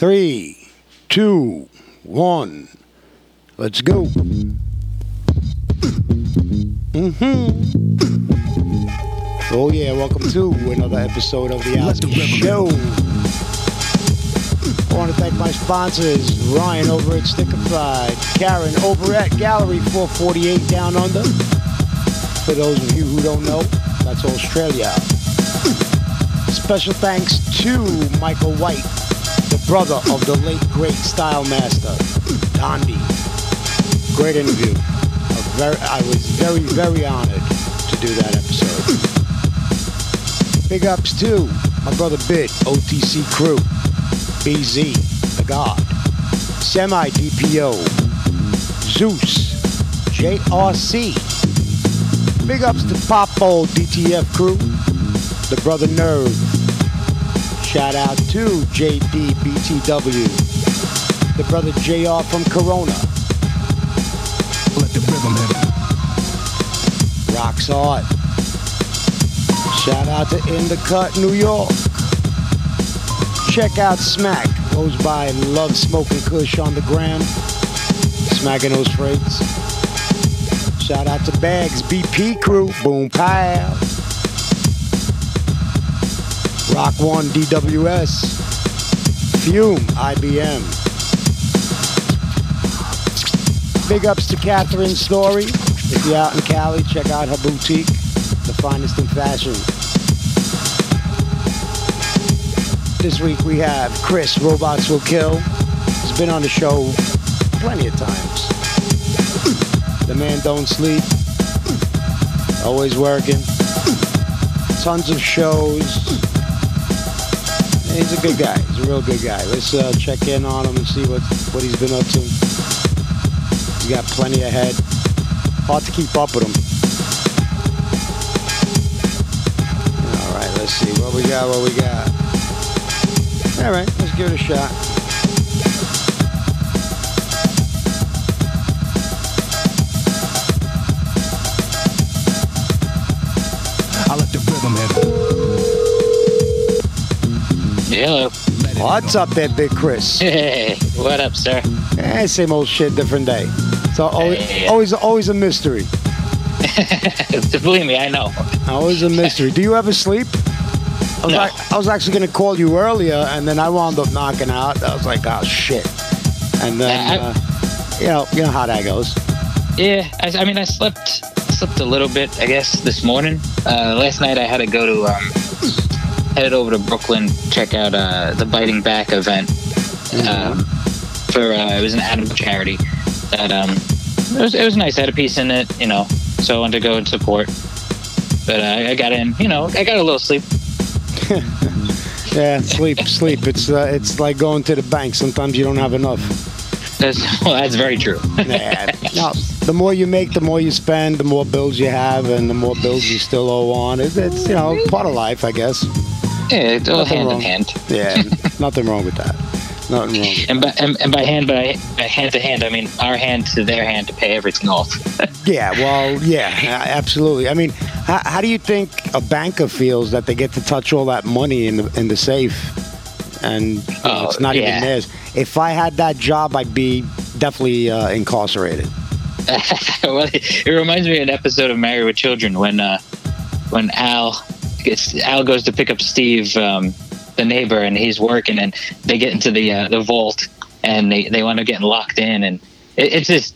Three, two, one. Let's go. Mm-hmm. Oh yeah, welcome to another episode of the Alski Show. I want to thank my sponsors, Ryan over at Stickified, Karen over at Gallery 448 Down Under. For those of you who don't know, that's Australia. Special thanks to Michael White, brother of the late great style master, Gandhi. Great interview. Very, I was very, very honored to do that episode. Big ups to my brother Bid, OTC crew, BZ, the God, Semi DPO, Zeus, JRC. Big ups to Popo DTF crew, the brother Nerve. Shout out to JDBTW, the brother JR from Corona. Let the rhythm hit it. Rocks hard. Shout out to In the Cut, New York. Check out Smack. Goes by Love Smoking Kush on the gram. Smacking those freights. Shout out to Bags, BP crew, Boom Pile. Rock One DWS. Fume IBM. Big ups to Catherine Story. If you're out in Cali, check out her boutique, the finest in fashion. This week we have Chris, Robots Will Kill. He's been on the show plenty of times. The man don't sleep. Always working. Tons of shows. He's a good guy. He's a real good guy. Let's uh, check in on him and see what, what he's been up to. He's got plenty ahead. Hard to keep up with him. All right, let's see what we got. What we got. All right, let's give it a shot. Hello. What's up there, Big Chris? Hey, what up, sir? Eh, same old shit, different day. So always, Hey. always, always a mystery. Believe me, I know. Always a mystery. Do you ever sleep? I was, No. like, I was actually going to call you earlier, and then I wound up knocking out. I was like, oh shit. And then, I- uh, you know, you know how that goes. Yeah, I, I mean, I slept slept a little bit, I guess, this morning. Uh, last night I had to go to um, headed over to Brooklyn, check out uh, the Biting Back event. Um, for uh, it was an animal charity that um, it was it was nice. I had a piece in it, you know, so I wanted to go and support. But uh, I got in, you know, I got a little sleep. Yeah, sleep, sleep. It's uh, it's like going to the bank. Sometimes you don't have enough. That's, well, that's very true. Yeah. no, the more you make, the more you spend, the more bills you have, and the more bills you still owe on. It's, it's you know part of life, I guess. Yeah, it's all Nothing hand wrong. in hand. Yeah, nothing wrong with that. Nothing wrong. And by, and, and by hand, by, by hand to hand, I mean our hand to their hand to pay everything off. Yeah, well, yeah, absolutely. I mean, how, how do you think a banker feels that they get to touch all that money in the in the safe, and you know, Oh, it's not yeah. even theirs? If I had that job, I'd be definitely uh, incarcerated. well, it, it reminds me of an episode of Married with Children when uh, when Al gets Al goes to pick up Steve, um, the neighbor, and he's working, and they get into the uh, the vault, and they they wind up getting locked in, and it, it's just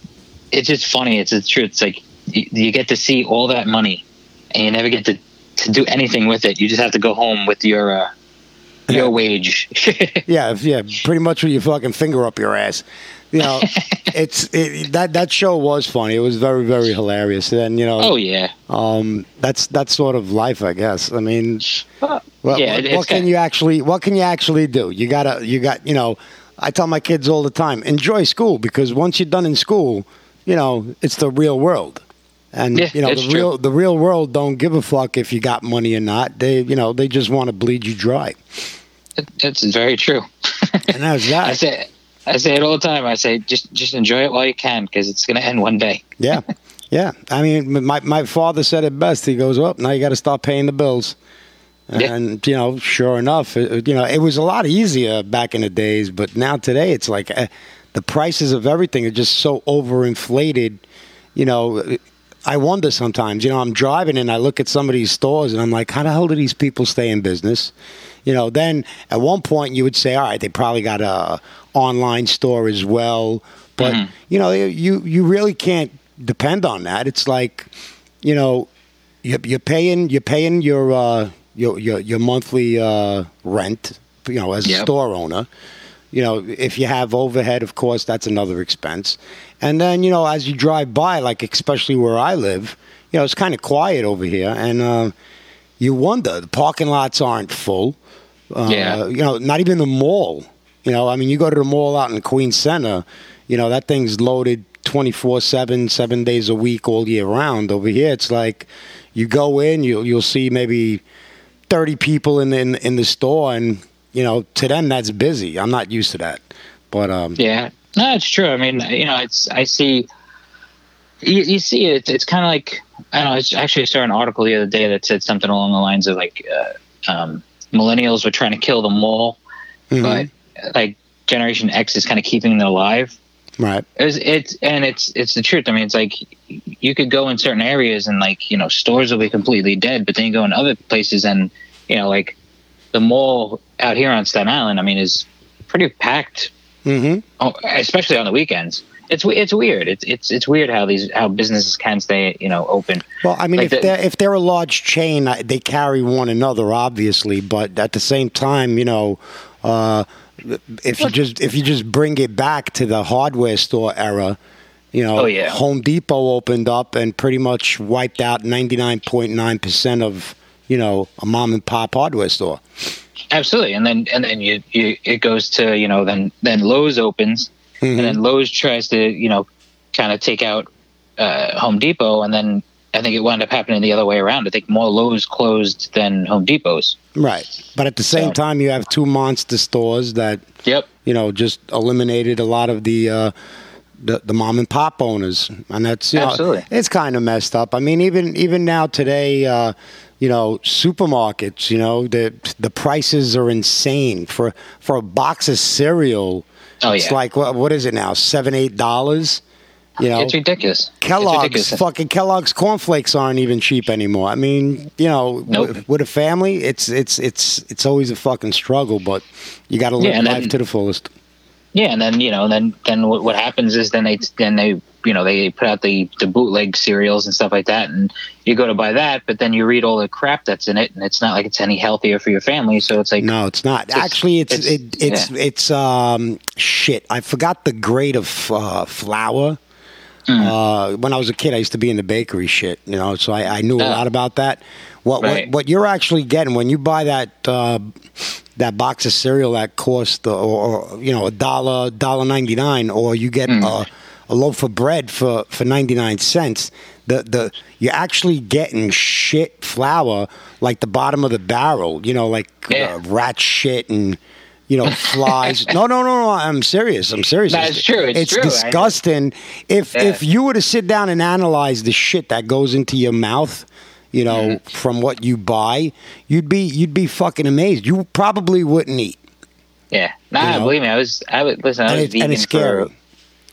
it's just funny. It's the truth. It's like you, you get to see all that money, and you never get to to do anything with it. You just have to go home with your uh, your wage. Yeah, yeah, pretty much with your fucking finger up your ass. You know, it's it, that that show was funny. It was very very hilarious. And you know, oh yeah. um, that's that's sort of life, I guess. I mean, Well, What, yeah, what, what can you actually what can you actually do? You gotta you got you know. I tell my kids all the time, enjoy school because once you're done in school, you know it's the real world, and Yeah, you know the true. real the real world don't give a fuck if you got money or not. They you know they just want to bleed you dry, It, it's very true. and that's that. say I say it all the time. I say just just enjoy it while you can because it's going to end one day. yeah, yeah. I mean, my my father said it best. He goes, "Well, now you got to start paying the bills." Yeah. And you know, sure enough, it, you know, it was a lot easier back in the days, but now today it's like uh, the prices of everything are just so overinflated. You know, I wonder sometimes. You know, I'm driving and I look at some of these stores and I'm like, how the hell do these people stay in business? You know, then at one point you would say, all right, they probably got a online store as well, but Mhm. you know, you you really can't depend on that. It's like, you know, you're, you're paying you're paying your uh, your, your your monthly uh, rent, you know, as a store owner. You know, if you have overhead, of course, that's another expense. And then, you know, as you drive by, like especially where I live, you know, it's kind of quiet over here, and uh, you wonder the parking lots aren't full. Uh, Yeah. You know, not even the mall. You know, I mean, you go to the mall out in Queens Center, you know, that thing's loaded 24 7, seven days a week, all year round. Over here, it's like you go in, you'll, you'll see maybe 30 people in, in, in the store, and, you know, to them, that's busy. I'm not used to that. But, um, Yeah, no, it's true. I mean, you know, it's I see. You, you see it. It's kind of like I don't know. It's actually I saw an article the other day that said something along the lines of like uh, um, millennials were trying to kill the mall, mhm, but like Generation X is kind of keeping them alive. right. It's, it's and it's it's the truth. I mean, it's like you could go in certain areas and like you know stores will be completely dead, but then you go in other places and you know like the mall out here on Staten Island. I mean, is pretty packed hmm Oh, especially on the weekends. It's it's weird. It's it's it's weird how these how businesses can stay you know open. Well, I mean, Like if the- they're if they're a large chain, they carry one another, obviously. But at the same time, you know, uh, if you just if you just bring it back to the hardware store era, you know, Oh, yeah. Home Depot opened up and pretty much wiped out ninety nine point nine percent of you know a mom and pop hardware store. Absolutely, and then and then you, you it goes to you know then then Lowe's opens, Mhm. and then Lowe's tries to you know kind of take out uh, Home Depot, and then I think it wound up happening the other way around. I think more Lowe's closed than Home Depots. Right, but at the same So- time, you have two monster stores that Yep. you know, just eliminated a lot of the uh, the, the mom and pop owners, and that's you know, Absolutely. it's kind of messed up. I mean, even even now today, uh, you know, supermarkets, you know, the the prices are insane for for a box of cereal. Oh it's like what what is it now? Seven eight dollars. You know, it's ridiculous. It's Kellogg's ridiculous. fucking Kellogg's cornflakes aren't even cheap anymore. I mean, you know, Nope. with, with a family, it's it's it's it's always a fucking struggle, but you got to live Yeah, life then- to the fullest. Yeah, and then you know, then then what, what happens is then they then they you know they put out the the bootleg cereals and stuff like that, and you go to buy that, but then you read all the crap that's in it, and it's not like it's any healthier for your family. So it's like No, it's not. It's- Actually, it's it's- it, it's it's um shit. I forgot the grade of uh, flour. Mm. Uh, when I was a kid, I used to be in the bakery shit, you know, so I, I knew a lot about that. What, Right. what what you're actually getting when you buy that uh, that box of cereal that cost uh, or, or you know a dollar dollar ninety nine, or you get Mm. A, loaf of bread for for ninety nine cents. The the you're actually getting shit flour like the bottom of the barrel, you know, like Yeah. uh, rat shit and you know flies. no, no, no, no. I'm serious. I'm serious. No, it's true, it's true. I- disgusting. If Yeah. if you were to sit down and analyze the shit that goes into your mouth, you know, Mm-hmm. from what you buy, you'd be you'd be fucking amazed. You probably wouldn't eat. yeah, nah, You know? believe me, I was I was listen. I And was it's- vegan and it's for scary.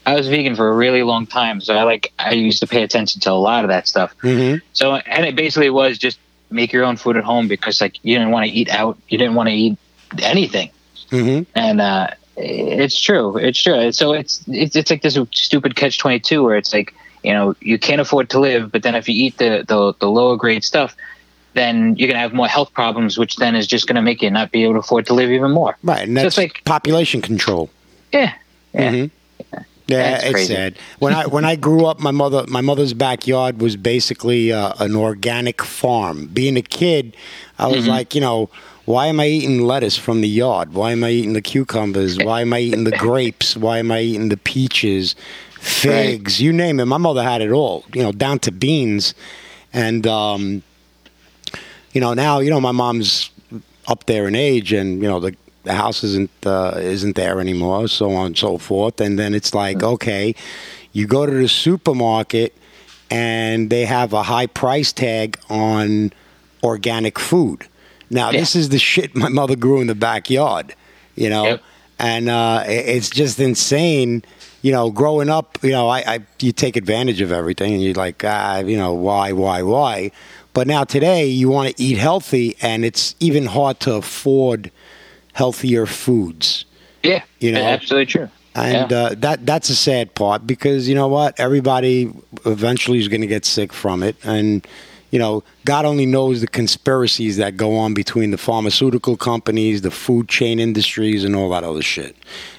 I was vegan for a really long time, so I like I used to pay attention to a lot of that stuff. hmm So and it basically was just make your own food at home because like you didn't want to eat out, you didn't want to eat anything. hmm and uh, it's true. It's true. So it's it's, it's like this stupid catch twenty two where it's like you know you can't afford to live, but then if you eat the the, the lower grade stuff, then you're gonna have more health problems, which then is just gonna make you not be able to afford to live even more. Right, and So that's it's like- population control. Yeah, yeah, Mhm. Yeah, That's it's crazy. sad. When I when I grew up, my mother my mother's backyard was basically uh, an organic farm. Being a kid, I was Mm-hmm. like, you know, why am I eating lettuce from the yard? Why am I eating the cucumbers? Why am I eating the grapes? Why am I eating the peaches, figs? You name it. My mother had it all. You know, down to beans, and um, you know now you know my mom's up there in age, and you know the the house isn't uh, isn't there anymore, so on and so forth. And then it's like, okay, you go to the supermarket, and they have a high price tag on organic food. Now Yeah. this is the shit my mother grew in the backyard, you know, Yep. and uh, it's just insane. You know, growing up, you know, I, I you take advantage of everything, and you're like, ah, you know, why, why, why? But now today, you want to eat healthy, and it's even hard to afford healthier foods. Yeah, You know? absolutely true. And Yeah. uh, that that's a sad part because you know what? Everybody eventually is going to get sick from it, and you know, God only knows the conspiracies that go on between the pharmaceutical companies, the food chain industries, and all that other shit.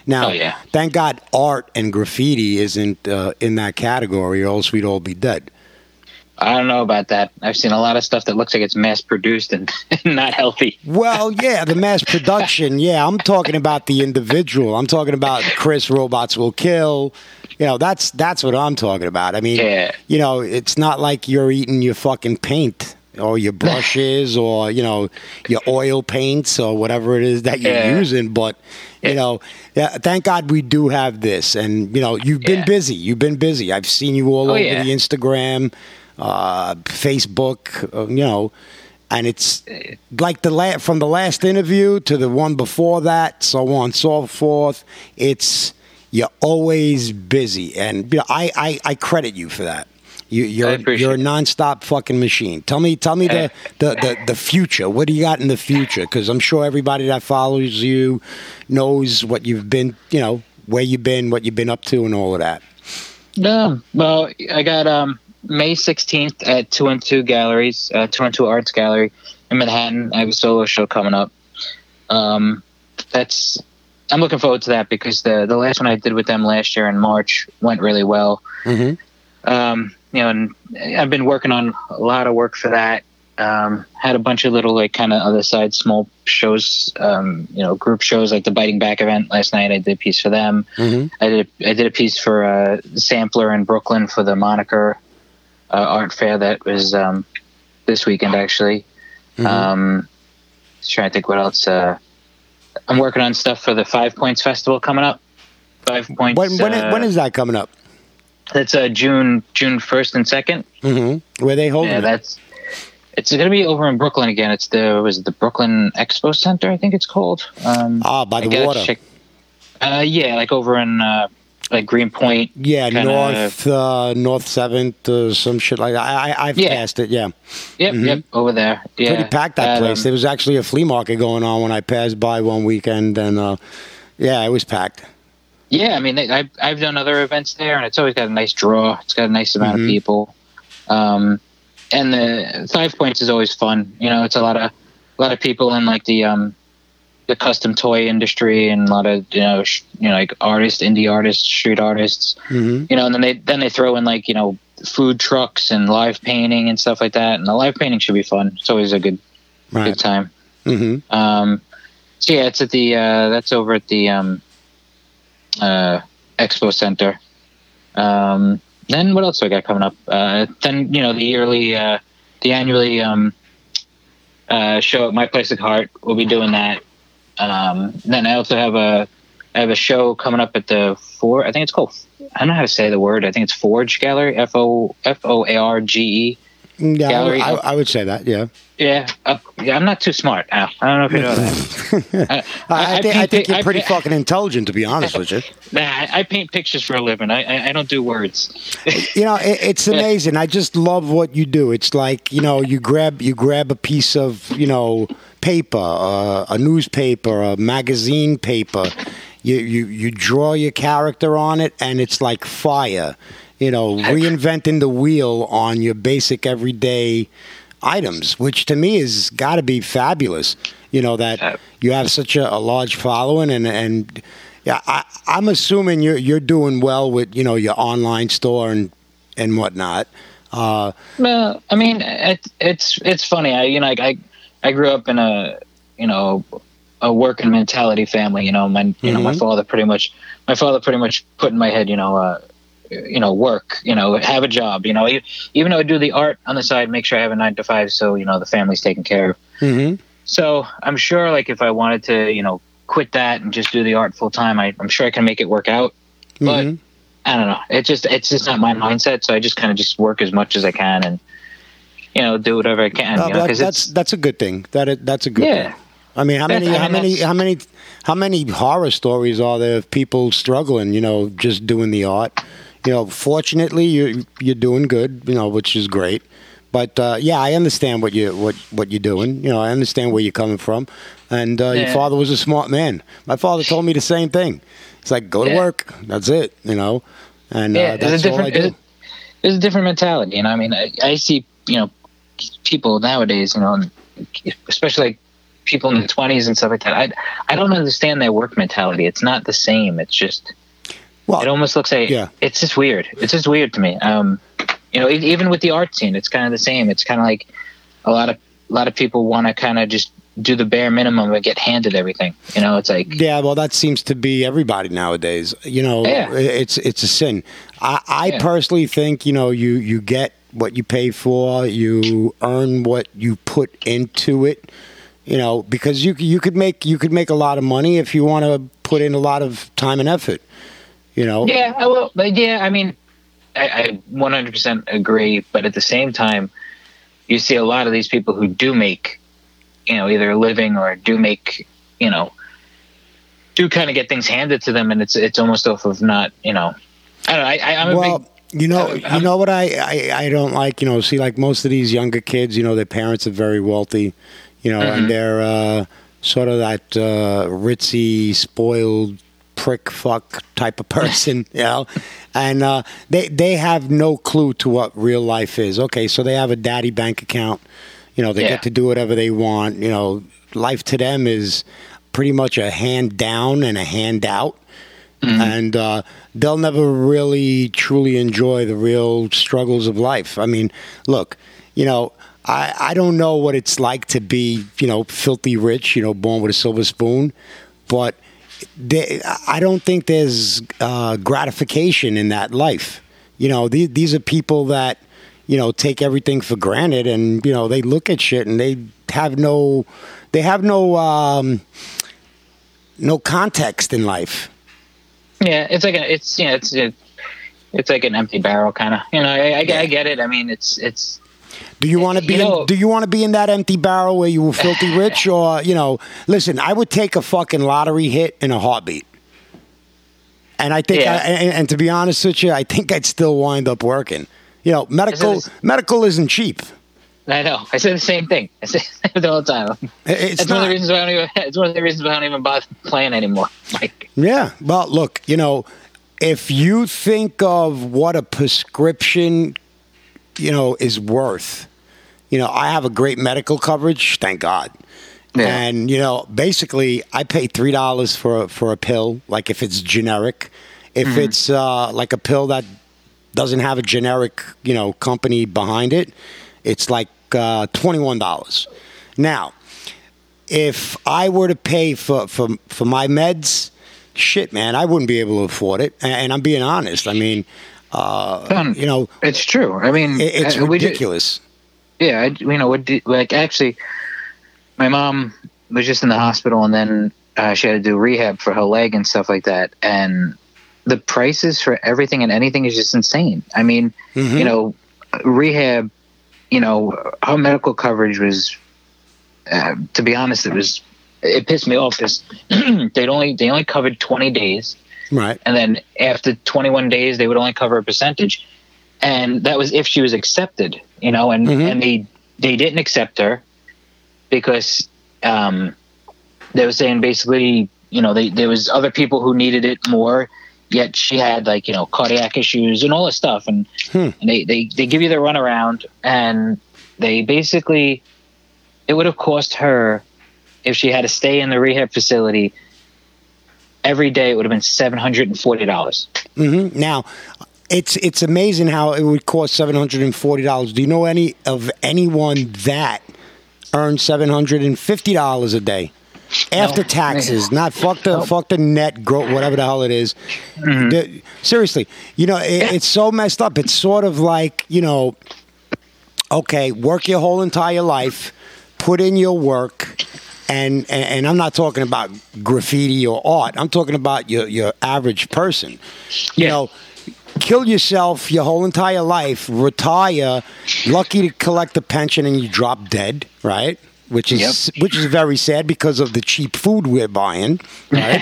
Now, Oh, yeah. thank God, art and graffiti isn't uh, in that category, or else we'd all be dead. I don't know about that. I've seen a lot of stuff that looks like it's mass produced and not healthy. Well, yeah, the mass production. Yeah, I'm talking about the individual. I'm talking about Chris Robots Will Kill. You know, that's that's what I'm talking about. I mean, Yeah. you know, it's not like you're eating your fucking paint or your brushes or you know your oil paints or whatever it is that you're Yeah. using, but. You know, yeah, thank God we do have this, and you know you've been busy. You've been busy. I've seen you all Oh, over the Instagram, uh, Facebook. Uh, you know, and it's like the la- from the last interview to the one before that, so on so forth. It's you're always busy, and you know, I, I I credit you for that. You, you're you're a nonstop fucking machine. Tell me tell me the, the, the, the future. What do you got in the future? Because I'm sure everybody that follows you knows what you've been. You know where you've been, what you've been up to, and all of that. Yeah. well, I got um, May 16th at 2 and 2 Galleries, uh, 2 and 2 Arts Gallery in Manhattan. I have a solo show coming up. Um, that's I'm looking forward to that because the the last one I did with them last year in March went really well. Mhm. Um, you know, and I've been working on a lot of work for that. Um, had a bunch of little like kind of other side small shows, um, you know, group shows like the Biting Back event last night. I did a piece for them. Mhm. I did I did a piece for uh, Sampler in Brooklyn for the Moniker uh, Art Fair that was um, this weekend actually. Mhm. Um, just trying to think what else. Uh, I'm working on stuff for the Five Points Festival coming up. Five Points. when when, uh, when is that coming up? that's uh, June June first and second. hmm Where they holding Yeah, it? that's it's going to be over in Brooklyn again. It's the was it the Brooklyn Expo Center, I think it's called. Um, Ah, by the water. check- Uh, yeah, like over in uh, like Greenpoint. Yeah, kinda- North uh, North Seventh or some shit like that. I, I've Yeah. passed it. Yeah, Yep, yep, over there. Yeah, Mm-hmm. pretty packed that Um, place. There was actually a flea market going on when I passed by one weekend, and uh, yeah, it was packed. Yeah, I mean, they, I've I've done other events there, and it's always got a nice draw. It's got a nice amount Mhm. of people, um, and the Five Points is always fun. You know, it's a lot of a lot of people in like the um, the custom toy industry, and a lot of you know sh- you know like artists, indie artists, street artists. hmm You know, and then they then they throw in like you know food trucks and live painting and stuff like that. And the live painting should be fun. It's always a good Right. good time. hmm Um, so yeah, it's at the uh, that's over at the um, uh, Expo Center. Um, then what else do I got coming up? Uh, then you know the yearly, uh, the annually um, uh, show at My Place of Heart. We'll be doing that. Um, then I also have a I have a show coming up at the four. I think it's called. I don't know how to say the word. I think it's Forge Gallery. F O F O A R G E. Yeah, I, Gallery. I, I would say that. Yeah, Yeah, uh, yeah. I'm not too smart. Al. I don't know if you know that. I, I, I, think, I think you're pretty fucking intelligent, to be honest with you. Nah, I, paint pictures for a living. I, I, I don't do words. You know, it, it's amazing. I just love what you do. It's like you know, you grab you grab a piece of you know paper, uh, a newspaper, a magazine paper. You, you you draw your character on it, and it's like fire. You know, reinventing the wheel on your basic everyday items, which to me has got to be fabulous. You know that you have such a, a large following, and and yeah, I, I'm assuming you're you're doing well with you know your online store and and whatnot. Uh, Well, I mean, it, it's it's funny. I you know, I, I I grew up in a you know a working mentality family. You know, my you know my Mhm. father pretty much my father pretty much put in my head. You know. Uh, you know, work. You know, have a job. You know, even though I do the art on the side, make sure I have a nine to five, so you know the family's taken care of. mhm. So I'm sure, like, if I wanted to, you know, quit that and just do the art full time, I, I'm sure I can make it work out. But Mhm. I don't know. It just it's just not my mindset. So I just kind of just work as much as I can, and you know, do whatever I can. You know, that- that's that's a good thing. That is, that's a good Yeah. thing. I mean, how many how many how many how many horror stories are there of people struggling? You know, just doing the art. You know, fortunately, you you're doing good. You know, which is great. But uh, yeah, I understand what you what what you're doing. You know, I understand where you're coming from. And uh, your father was a smart man. My father told me the same thing. It's like go to Yeah. work. That's it. You know, and yeah, uh, it's a that's all I different. do. It's a different mentality, you know. I mean, I, I see, you know, people nowadays, you know, especially like people in the twenties and stuff like that. I I don't understand their work mentality. It's not the same. It's just Well, it almost looks like yeah. it's just weird. It's just weird to me. Um, you know, even with the art scene, it's kind of the same. It's kind of like a lot of a lot of people want to kind of just do the bare minimum and get handed everything. You know, it's like Yeah, well, that seems to be everybody nowadays. You know, Yeah. it's it's a sin. I, I Yeah. personally think you know you you get what you pay for, you earn what you put into it. You know, because you you could make you could make a lot of money if you want to put in a lot of time and effort. You know, Yeah, I will. But yeah, I mean, I, I 100% agree. But at the same time, you see a lot of these people who do make, you know, either a living or do make, you know, do kind of get things handed to them, and it's it's almost off of not, you know, I don't know. I, I, I'm a well, big you know, you know what I, I I don't like. You know, see, like most of these younger kids, you know, their parents are very wealthy, you know, Mm-hmm. and they're uh, sort of that uh, ritzy, spoiled prick fuck type of person, you know, and uh, they they have no clue to what real life is. Okay, so they have a daddy bank account, you know, they Yeah. get to do whatever they want. You know, life to them is pretty much a hand down and a hand out and uh, they'll never really truly enjoy the real struggles of life. I mean, look, you know, I, I don't know what it's like to be, you know, filthy rich, you know, born with a silver spoon, but they, I don't think there's uh, gratification in that life. You know, these, these are people that, you know, take everything for granted and, you know, they look at shit and they have no, they have no, um, no context in life. yeah, it's like a, it's yeah, it's it, it's like an empty barrel kind of. You know, I, I, I get it. I mean, it's it's Do you want to be? You in, do you want to be in that empty barrel where you were filthy rich, or you know? Listen, I would take a fucking lottery hit in a heartbeat, and I think, Yeah. I, and, and to be honest with you, I think I'd still wind up working. You know, medical medical isn't cheap. I know. I say the same thing. I say it all the time. It's It's one of the reasons why I don't even. It's one of the reasons why I don't even bother playing anymore. Like, Yeah. Well, look, you know, if you think of what a prescription, you know, is worth, you know, I have a great medical coverage, thank God. Yeah. And you know, basically, I pay three dollars for a, for a pill. Like if it's generic, if Mm-hmm. it's uh, like a pill that doesn't have a generic, you know, company behind it, it's like uh, twenty one dollars. Now, if I were to pay for, for, for my meds, shit, man, I wouldn't be able to afford it. And, and I'm being honest. I mean, uh, you know, it's true. I mean, it, it's uh, we ju- ridiculous. yeah, I, you know, what do- like actually, my mom was just in the hospital, and then uh, she had to do rehab for her leg and stuff like that, and the prices for everything and anything is just insane. I mean, Mm-hmm. you know, rehab, you know, her medical coverage was, uh, to be honest, it was. It pissed me off because they'd only they only covered twenty days, right. and then after 21 days they would only cover a percentage and that was if she was accepted you know and Mhm. and they they didn't accept her because um they were saying basically you know they, there was other people who needed it more yet she had like you know cardiac issues and all this stuff and, Hmm. and they, they they give you the runaround and they basically it would have cost her if she had to stay in the rehab facility every day it would have been seven hundred and forty dollars. hmm Now, it's it's amazing how it would cost seven hundred and forty dollars. Do you know any of anyone that earns seven hundred and fifty dollars a day after taxes? Not fuck the fuck the net growth, whatever the hell it is. The- seriously, you know it, it's so messed up. It's sort of like you know, okay, work your whole entire life, put in your work. And, and I'm not talking about graffiti or art. I'm talking about your your average person. You Yeah. know, kill yourself your whole entire life, retire, lucky to collect a pension, and you drop dead, right? Which is which is very sad because of the cheap food we're buying, right?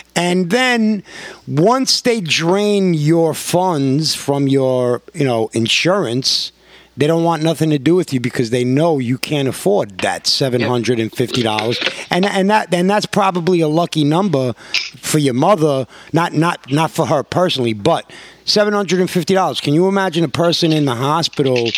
and then once they drain your funds from your, you know, insurance, they don't want nothing to do with you because they know you can't afford that seven hundred and fifty dollars, and and that and that's probably a lucky number for your mother, not not not for her personally, but seven hundred and fifty dollars. Can you imagine a person in the hospital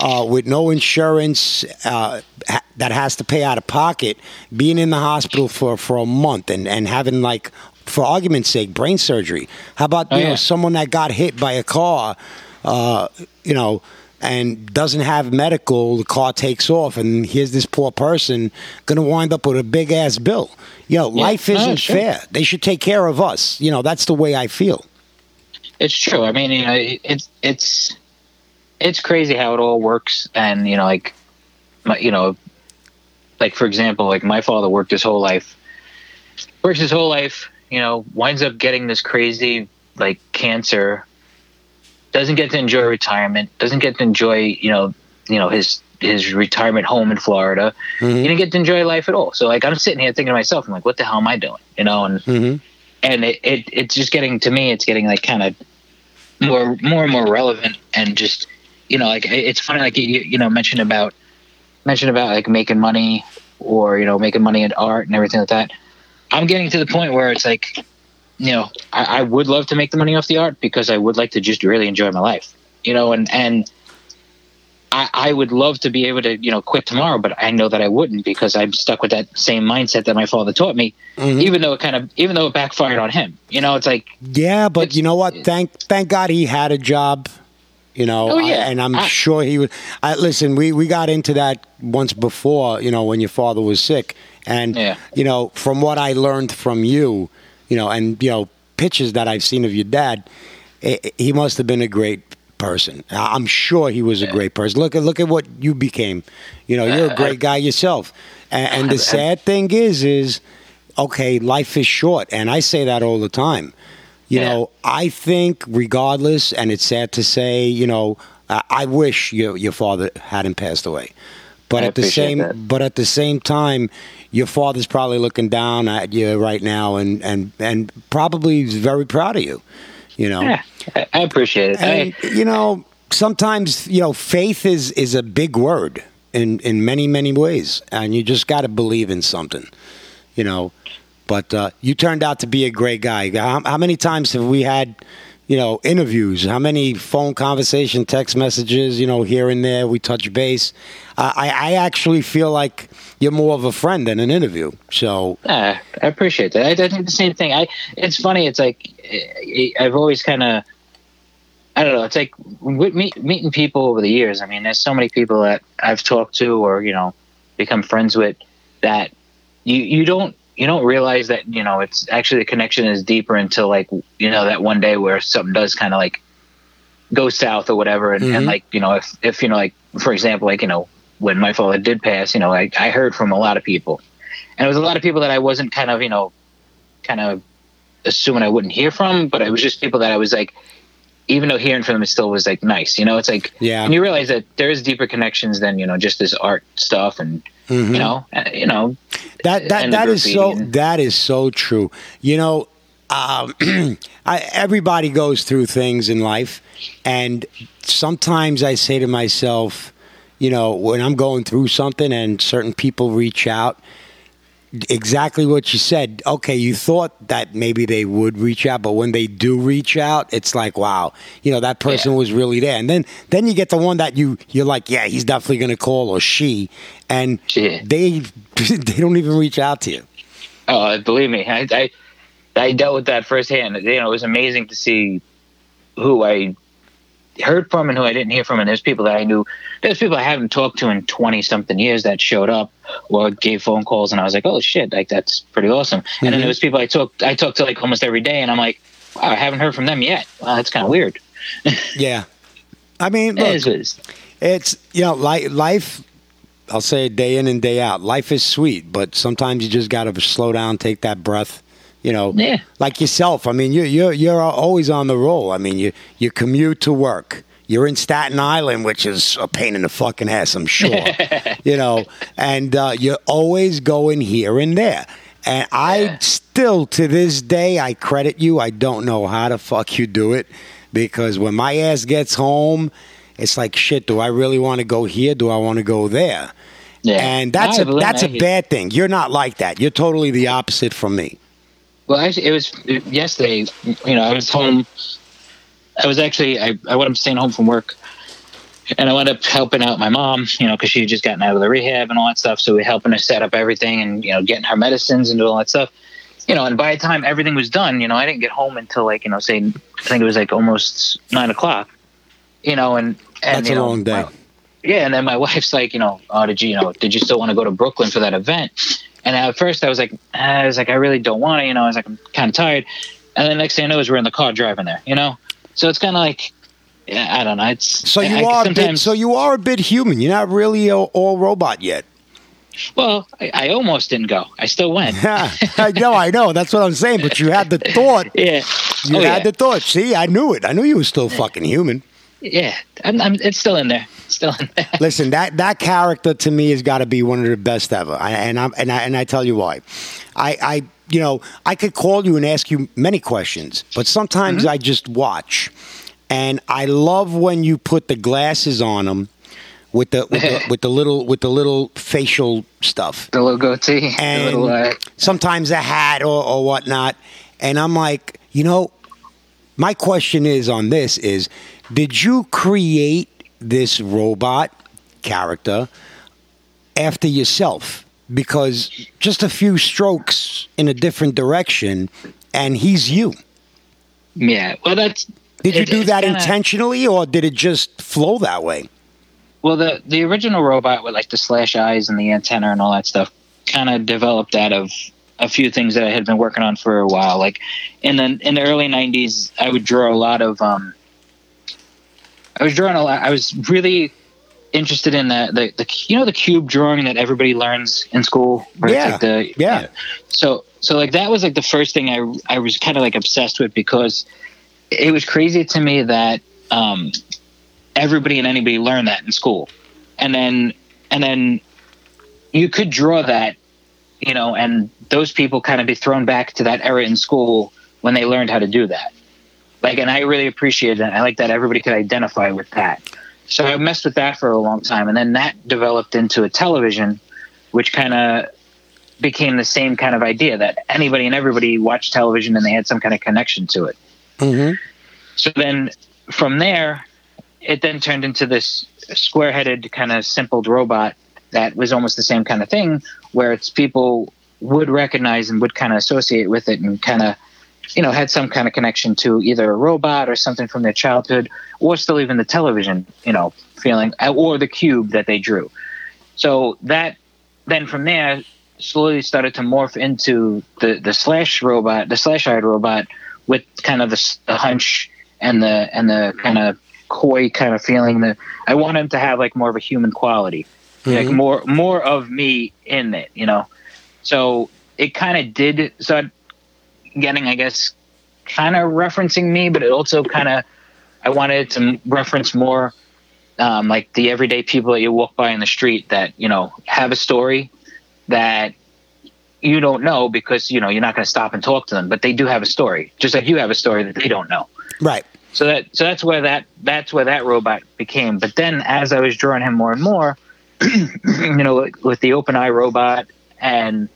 uh, with no insurance uh, ha- that has to pay out of pocket, being in the hospital for for a month and and having like. For argument's sake, brain surgery. How about Oh, you know someone that got hit by a car, uh, you know, and doesn't have medical, the car takes off, and here's this poor person going to wind up with a big ass bill. You know, life isn't sure. fair. They should take care of us. You know, that's the way I feel. it's true. I mean, you know, it's it's it's crazy how it all works, and you know, like, my, you know, like for example, like my father worked his whole life, works his whole life, you know, winds up getting this crazy like cancer, doesn't get to enjoy retirement, doesn't get to enjoy, you know, you know his his retirement home in Florida. He didn't get to enjoy life at all. So like I'm sitting here thinking to myself, I'm like, what the hell am I doing? You know, and Mhm. and it, it it's just getting to me it's getting like kind of more more and more relevant and just you know like it's funny like you you know mentioned about mentioned about like making money or you know making money in art and everything like that i'm getting to the point where it's like you know I, I would love to make the money off the art because i would like to just really enjoy my life you know and and I, I would love to be able to, you know, quit tomorrow, but I know that I wouldn't because I'm stuck with that same mindset that my father taught me. Mm-hmm. Even though it kind of, even though it backfired on him, you know, it's like, Yeah, but you know what? Thank thank God he had a job. You know, Oh, yeah. I- and I'm I- sure he would. I listen. We we got into that once before. You know, when your father was sick, and Yeah. you know, from what I learned from you, you know, and you know, pictures that I've seen of your dad, i he must have been a great person. I'm sure he was a great person. Look at look at what you became. You know, you're a great guy yourself. And, and the sad thing is, is okay, life is short, and I say that all the time. You Yeah. know, I think regardless, and it's sad to say, you know, I, I wish your your father hadn't passed away, but I at the same that. but at the same time, your father's probably looking down at you right now, and and and probably is very proud of you. You know, yeah, I, appreciate it. and I, you know, sometimes you know, faith is is a big word in in many many ways, and you just got to believe in something. You know, but uh, you turned out to be a great guy. How, how many times have we had? You know, interviews. How many phone conversation, text messages? You know, here and there, we touch base. Uh, I, I actually feel like you're more of a friend than an interview. So, Yeah, I appreciate that. I, I think the same thing. I it's funny. It's like eh, I've always kind of I don't know. It's like with meet, meeting people over the years. I mean, there's so many people that I've talked to or you know become friends with that you you don't you don't realize that you know it's actually the connection is deeper until like you know that one day where something does kind of like go south or whatever and, Mhm. and like you know if if you know like for example like you know when my father did pass you know I, I heard from a lot of people and it was a lot of people that I wasn't kind of you know kind of assuming I wouldn't hear from, but it was just people that I was like, even though hearing from them still was like nice, you know, it's like, Yeah. and you realize that there is deeper connections than you know just this art stuff, and Mhm. you know, uh, you know, That that that is so and- that is so true. You know, um, I, everybody goes through things in life, and sometimes I say to myself, you know, when I'm going through something and certain people reach out, exactly what you said. Okay, you thought that maybe they would reach out, but when they do reach out, it's like, wow, you know, that person Yeah. was really there. And then then you get the one that you you're like, yeah, he's definitely going to call or she, and Yeah. they they don't even reach out to you. oh, believe me, I, I I dealt with that firsthand. You know, it was amazing to see who I heard from and who I didn't hear from, and there's people that I knew. There's people I haven't talked to in twenty something years that showed up or gave phone calls, and I was like, oh shit, like that's pretty awesome. And then Mhm. there was people I talked I talked to like almost every day, and I'm like, wow, I haven't heard from them yet. Wow, that's kind of weird. Yeah, I mean, look, it is. it's you know, li- life. I'll say it day in and day out. Life is sweet, but sometimes you just got to slow down, take that breath, You know, Yeah. like yourself. I mean, you you're you're always on the roll. I mean, you you commute to work. You're in Staten Island, which is a pain in the fucking ass, I'm sure. you know, and uh, you're always going here and there. And I still, to this day, I credit you. I don't know how the fuck you do it because when my ass gets home, it's like shit. Do I really want to go here? Do I want to go there? Yeah. And that's I a that's a bad thing. You're not like that. You're totally the opposite from me. Well, actually, it was yesterday. You know, I was home. I was actually I I wound up staying home from work, and I wound up helping out my mom. You know, because she had just gotten out of the rehab and all that stuff. So we were helping her set up everything and you know getting her medicines and doing all that stuff. You know, and by the time everything was done, you know, I didn't get home until like you know, say I think it was like almost nine o'clock. You know, and and That's you a know, long day. my- yeah, and then my wife's like, you know, oh, did you, you know, did you still want to go to Brooklyn for that event? And at first, I was like, I was like, I really don't want to, you know. I was like, I'm kind of tired. And the next thing I know is we're in the car driving there, you know. So it's kind of like, yeah, I don't know. It's So you I, are a bit, so you are a bit human. You're not really a, all robot yet. well, I, I almost didn't go. I still went. yeah, I know, I know. That's what I'm saying. But you had the thought. yeah. You oh, had yeah. the thought. See, I knew it. I knew you were still fucking human. Yeah. I'm, I'm, it's still in there. Still in there. Listen, that that character to me has got to be one of the best ever, I, and I'm and I and I tell you why. I, I you know I could call you and ask you many questions, but sometimes Mm-hmm. I just watch, and I love when you put the glasses on them with the with the, with the little with the little facial stuff. The little goatee. and the little, uh, sometimes a hat or, or whatnot. And I'm like, you know, my question is on this is, did you create this robot character after yourself? Because just a few strokes in a different direction, and he's you. yeah. Well, that's. Did you do that kinda- intentionally, or did it just flow that way? Well, the the original robot with like the slash eyes and the antenna and all that stuff kind of developed out of a few things that I had been working on for a while. Like in the in the early '90s, I would draw a lot of. Um, I was drawing a lot. I was really interested in the, the the you know the cube drawing that everybody learns in school. Yeah, like the, yeah. So so like that was like the first thing I I was kind of like obsessed with because it was crazy to me that um, everybody and anybody learned that in school, and then and then you could draw that, you know, and those people kind of be thrown back to that era in school when they learned how to do that. Like, and I really appreciated that. I like that everybody could identify with that. So I messed with that for a long time, and then that developed into a television, which kind of became the same kind of idea that anybody and everybody watched television and they had some kind of connection to it. Mm-hmm. So then from there, it then turned into this square headed, kind of simpled robot that was almost the same kind of thing, where it's people would recognize and would kind of associate with it and kind of, you know, had some kind of connection to either a robot or something from their childhood, or still even the television, you know, feeling, uh, or the cube that they drew. So that then from there slowly started to morph into the the slash robot, the slash eyed robot, with kind of the, the hunch and the and the kind of coy kind of feeling. That I want him to have like more of a human quality, like mm-hmm. more more of me in it, you know. So it kind of did start getting, I guess, kind of referencing me, but it also kind of I wanted to reference more um, like the everyday people that you walk by in the street that you know have a story that you don't know because you know you're not going to stop and talk to them, but they do have a story, just like you have a story that they don't know. Right. So that so that's where that that's where that robot became. But then as I was drawing him more and more, you know, with, with the open eye robot and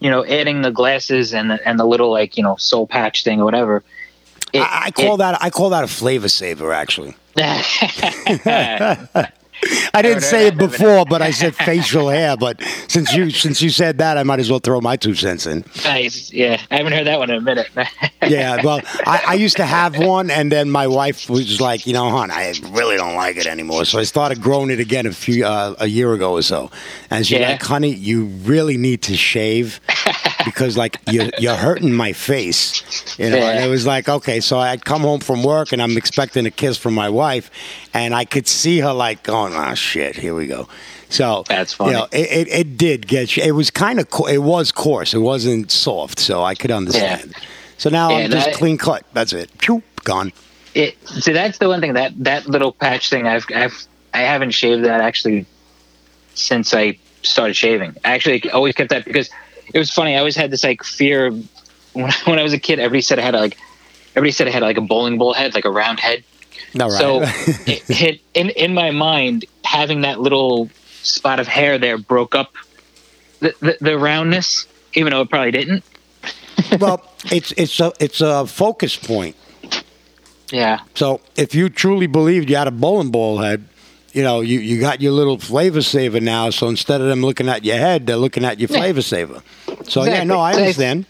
you know adding the glasses and the, and the little like you know soul patch thing or whatever. it- I, I call it- that I call that a flavor saver. Actually. I didn't say it before, but I said facial hair. But since you since you said that, I might as well throw my two cents in. nice. Yeah, I haven't heard that one in a minute. Yeah, well, I, I used to have one, and then my wife was like, you know, hon, I really don't like it anymore. So I started growing it again a few uh, a year ago or so. And she's Yeah. like, honey, you really need to shave because like you're you're hurting my face, you know. And it was like, okay, so I'd come home from work and I'm expecting a kiss from my wife, and I could see her like going, oh shit, here we go. So That's funny. You know, it, it, it did get you. It was kind of co- it was coarse. It wasn't soft, so I could understand. So now Yeah, I'm just that- clean cut. That's it. Phew, gone. It, so that's the one thing that that little patch thing I've I've I haven't shaved that actually since I started shaving. I actually always kept that because it was funny. I always had this like fear when I, when I was a kid. Everybody said I had a, like everybody said I had like a bowling ball head, like a round head. No, right. So it, it in in my mind having that little spot of hair there broke up the, the, the roundness, even though it probably didn't. well, it's it's a it's a focus point. Yeah, So if you truly believed you had a bowling ball head, you know, you, you got your little flavor saver now. So instead of them looking at your head, they're looking at your Yeah. flavor saver. So yeah, Exactly. no, I understand.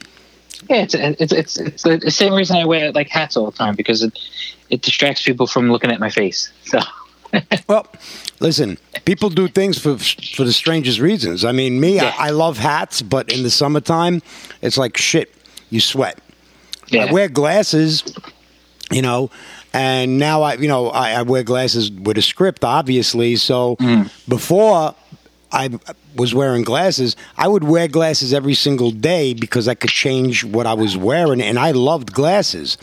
yeah. It's it's it's, it's the same reason I wear like hats all the time because it it distracts people from looking at my face. So Well, listen, people do things for for the strangest reasons. I mean, me, Yeah. I, I love hats, but in the summertime, it's like shit. You sweat. yeah, I wear glasses, you know, and now I, you know, I, I wear glasses with a script, obviously. So mm. before I was wearing glasses, I would wear glasses every single day because I could change what I was wearing, and I loved glasses.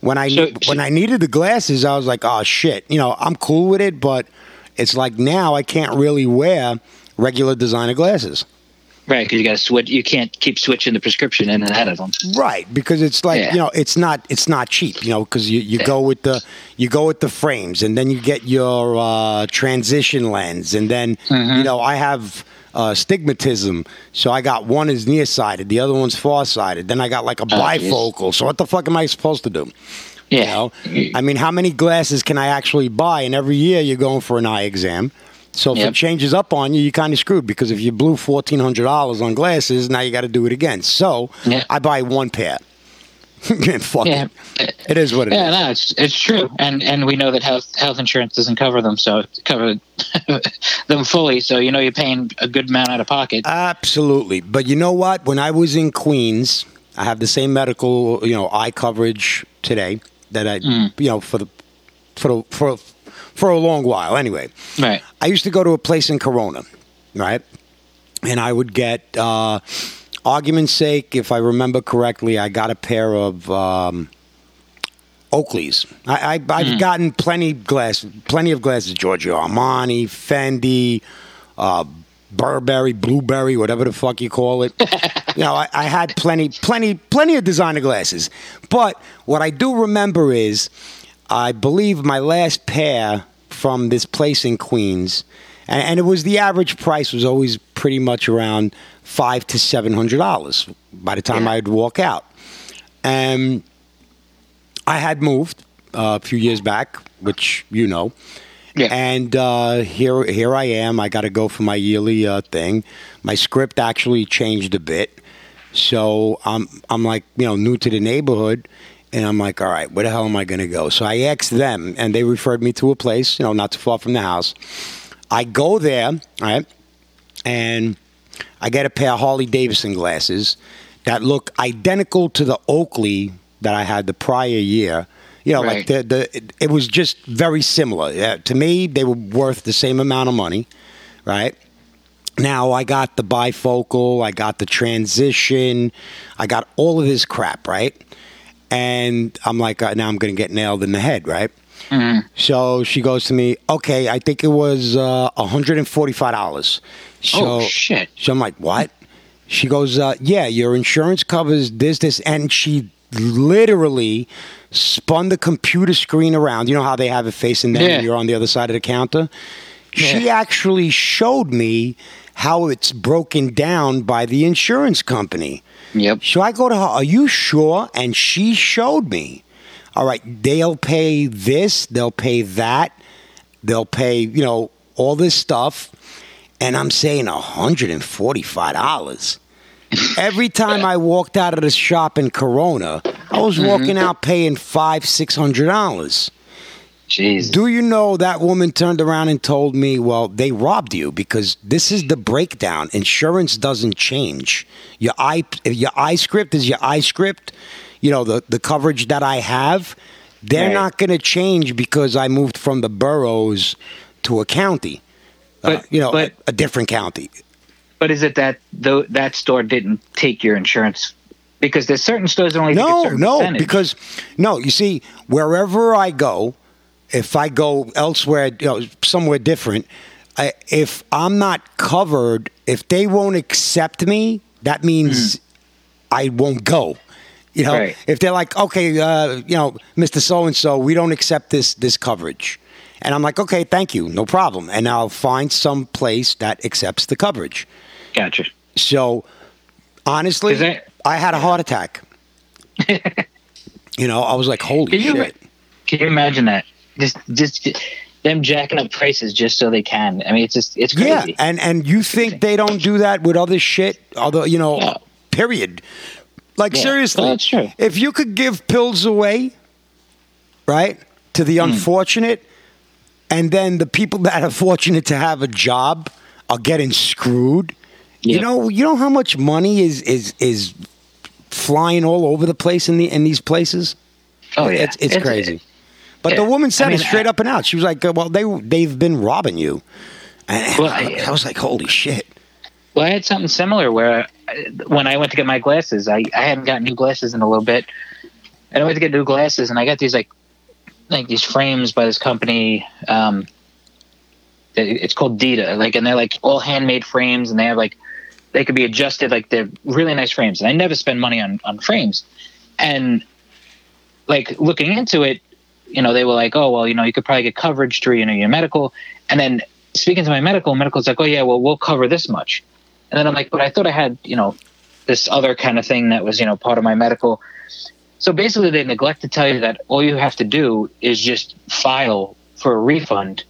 When I So- when I needed the glasses, I was like, oh shit, you know, I'm cool with it, but it's like now I can't really wear regular designer glasses. Right. Because you got to switch. You can't keep switching the prescription in and out of them. Right, because it's like Yeah. you know, it's not it's not cheap, you know, because you, you go with the you go with the frames, and then you get your uh, transition lens, and then Mm-hmm. you know I have uh, stigmatism, so I got one is nearsighted, the other one's far-sighted, then I got like a Oh, bifocal. So what the fuck am I supposed to do? Yeah. You know, I mean, how many glasses can I actually buy? And every year you're going for an eye exam. So if Yep. it changes up on you, you're kind of screwed because if you blew fourteen hundred dollars on glasses, now you got to do it again. So Yeah. I buy one pair. Fuck Yeah. it. It is what it is. Yeah, no, it's it's true, and and we know that health health insurance doesn't cover them, so cover them fully. So you know you're paying a good amount out of pocket. Absolutely. But you know what? When I was in Queens, I have the same medical, you know, eye coverage today that I, mm. you know, for the for the, for for a long while. Anyway, right. I used to go to a place in Corona, right? And I would get, uh, argument's sake, if I remember correctly, I got a pair of um, Oakleys. I, I, I've gotten plenty glass, plenty of glasses. Giorgio Armani, Fendi, uh, Burberry, Blueberry, whatever the fuck you call it. you know, I, I had plenty, plenty, plenty of designer glasses. But what I do remember is, I believe my last pair from this place in Queens, and, and it was the average price was always pretty much around five to seven hundred dollars by the time Yeah. I'd walk out. And I had moved uh, a few years back, which you know. Yeah. And uh, here, here I am. I got to go for my yearly uh, thing. My script actually changed a bit, so I'm, I'm like, you know, new to the neighborhood, and I'm like, all right, where the hell am I going to go? So I asked them, and they referred me to a place, you know, not too far from the house. I go there, all right, and I get a pair of Harley Davidson glasses that look identical to the Oakley that I had the prior year. You know, like the the it, it was just very similar. Yeah, to me, they were worth the same amount of money, right? Now I got the bifocal, I got the transition, I got all of this crap, right? And I'm like, uh, now I'm going to get nailed in the head, right? So she goes to me, okay, I think it was uh, $145. So, oh shit! so I'm like, what? She goes, uh, yeah, your insurance covers this, this, and she literally spun the computer screen around. You know how they have it facing them Yeah. and you're on the other side of the counter? She actually showed me how it's broken down by the insurance company. Yep. So I go to her, Are you sure? And she showed me. All right, they'll pay this, they'll pay that, they'll pay, you know, all this stuff. And I'm saying $145. Every time I walked out of the shop in Corona, I was mm-hmm. walking out paying five, six hundred dollars. Jesus. Do you know that woman turned around and told me, well, they robbed you because this is the breakdown. Insurance doesn't change. Your eye your eye script is your eye script. You know, the, the coverage that I have, they're Right. not gonna change because I moved from the boroughs to a county. uh, you know, but- a, a different county. But is it that though that store didn't take your insurance? Because there's certain stores that only No, no, percentage. because no, you see, wherever I go, if I go elsewhere, you know, somewhere different, I, if I'm not covered, if they won't accept me, that means I won't go. You know. Right. if they're like, okay, uh, you know, Mister So and So, we don't accept this this coverage, and I'm like, okay, thank you, no problem, and I'll find some place that accepts the coverage. gotcha. So, honestly, that- I had a heart attack. you know, I was like, holy Can you shit. can you imagine that? Just just them jacking up prices just so they can. I mean, it's just it's crazy. Yeah, and and you think they don't do that with other shit? Although you know, Yeah. period. Like Yeah. seriously, Well, that's true. if you could give pills away, right, to the hmm. unfortunate, and then the people that are fortunate to have a job are getting screwed. You know, you know how much money is is is flying all over the place in the in these places. oh yeah, it's it's, crazy. But the woman said I it straight I- up and out. She was like, "Well, they they've been robbing you," and Well, I, I- was like, "Holy shit!" Well, I had something similar where uh, when I went to get my glasses, I, I hadn't got new glasses in a little bit, and I went to get new glasses, and I got these like like these frames by this company. Um, it's called Dita, like, and they're like all handmade frames, and they have like they could be adjusted, like they're really nice frames. And I never spend money on on frames, and like looking into it, you know, they were like, oh well, you know, you could probably get coverage through you know your medical, and then speaking to my medical, medical's like, oh yeah, well we'll cover this much. And then I'm like, but I thought I had, you know, this other kind of thing that was, you know, part of my medical. So basically, they neglect to tell you that all you have to do is just file for a refund,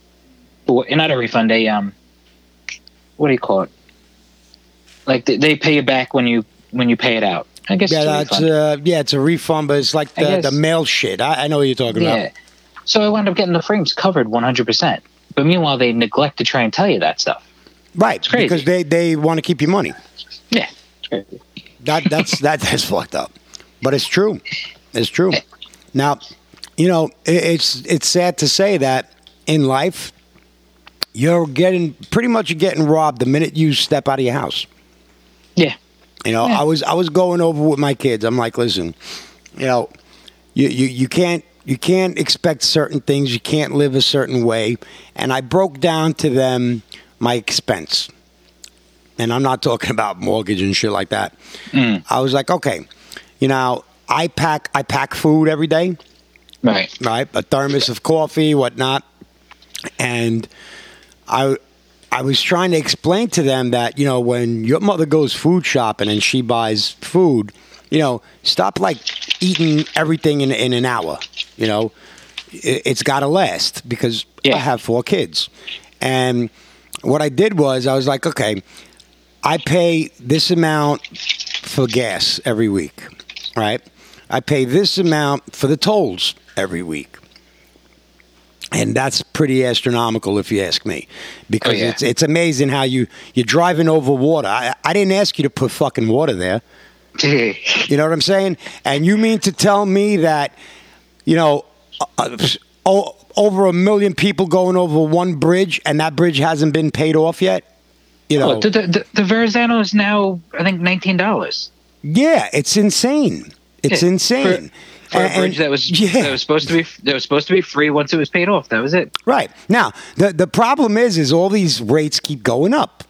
or not a refund, a um, what do you call it? Like they, they pay you back when you when you pay it out. I guess Yeah, it's a refund. uh, yeah, it's a refund, but it's like the, the mail shit. I, I know what you're talking yeah. about. So I wound up getting the frames covered 100. percent But meanwhile, they neglect to try and tell you that stuff. Right, crazy. because they they want to keep your money. Yeah. That that's that that's fucked up, but it's true. It's true. Now, you know, it, it's it's sad to say that in life, you're getting pretty much you're getting robbed the minute you step out of your house. Yeah. You know, Yeah. I was I was going over with my kids. I'm like, listen, you know, you, you you can't you can't expect certain things. You can't live a certain way. And I broke down to them my expense. And I'm not talking about mortgage and shit like that. Mm. I was like, okay, you know, I pack I pack food every day, Right. right? A thermos of coffee, whatnot. And I I was trying to explain to them that, you know, when your mother goes food shopping and she buys food, you know, stop like eating everything in, in an hour. You know, it, it's got to last because Yeah. I have four kids. And what I did was I was like, okay, I pay this amount for gas every week, right? I pay this amount for the tolls every week. And that's pretty astronomical, if you ask me, because Oh, yeah. it's it's amazing how you you're driving over water. I, I didn't ask you to put fucking water there. You know what I'm saying? And you mean to tell me that, you know, uh, oh, over a million people going over one bridge, and that bridge hasn't been paid off yet? You know, Oh, the, the, the Verrazano is now, I think, nineteen dollars yeah, it's insane. It's Yeah, insane. for a And- bridge that was yeah. that was supposed to be that was supposed to be free once it was paid off. That was it. Right. Now, the the problem is is all these rates keep going up,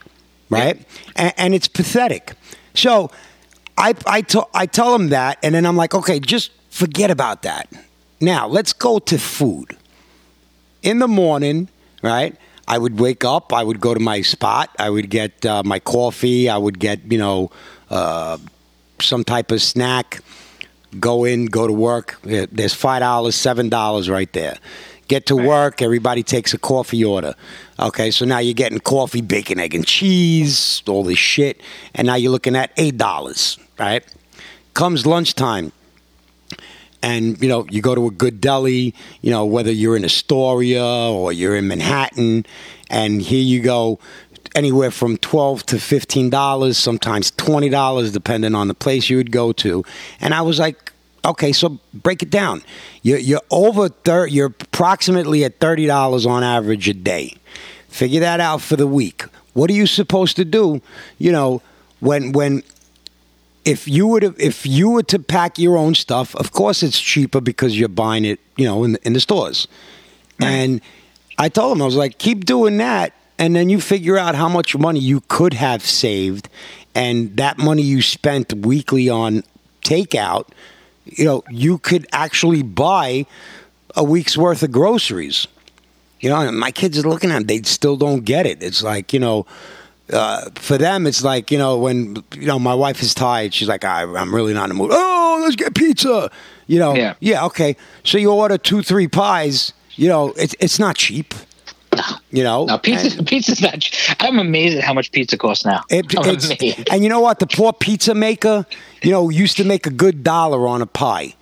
right? And, and it's pathetic. So I I to- I tell them that and then I'm like, "Okay, just forget about that. Now, let's go to food." In the morning, right? I would wake up, I would go to my spot, I would get uh, my coffee, I would get, you know, uh, some type of snack go in, go to work. There's five dollars, seven dollars right there. Get to work. Everybody takes a coffee order. Okay, so now you're getting coffee, bacon, egg, and cheese, all this shit, and now you're looking at eight dollars. Right? Comes lunchtime, and you know you go to a good deli. You know whether you're in Astoria or you're in Manhattan, and here you go. Anywhere from twelve to fifteen dollars, sometimes twenty dollars, depending on the place you would go to. And I was like, okay, so break it down. You're, you're over thir- You're approximately at thirty dollars on average a day. Figure that out for the week. What are you supposed to do? You know, when when if you were to if you were to pack your own stuff, of course it's cheaper because you're buying it, you know, in the, in the stores. And I told him I was like, keep doing that, and then you figure out how much money you could have saved, and that money you spent weekly on takeout, you know, you could actually buy a week's worth of groceries. You know, and my kids are looking at it, they still don't get it. It's like, you know, uh, for them, it's like, you know, when, you know, my wife is tired, she's like, I, I'm really not in the mood. Oh, let's get pizza. You know, Yeah. yeah, okay. So you order two, three pies, you know, it's, it's not cheap. You know, No, pizza. Pizza's not. I'm amazed at how much pizza costs now. It, and you know what? The poor pizza maker, you know, used to make a good dollar on a pie.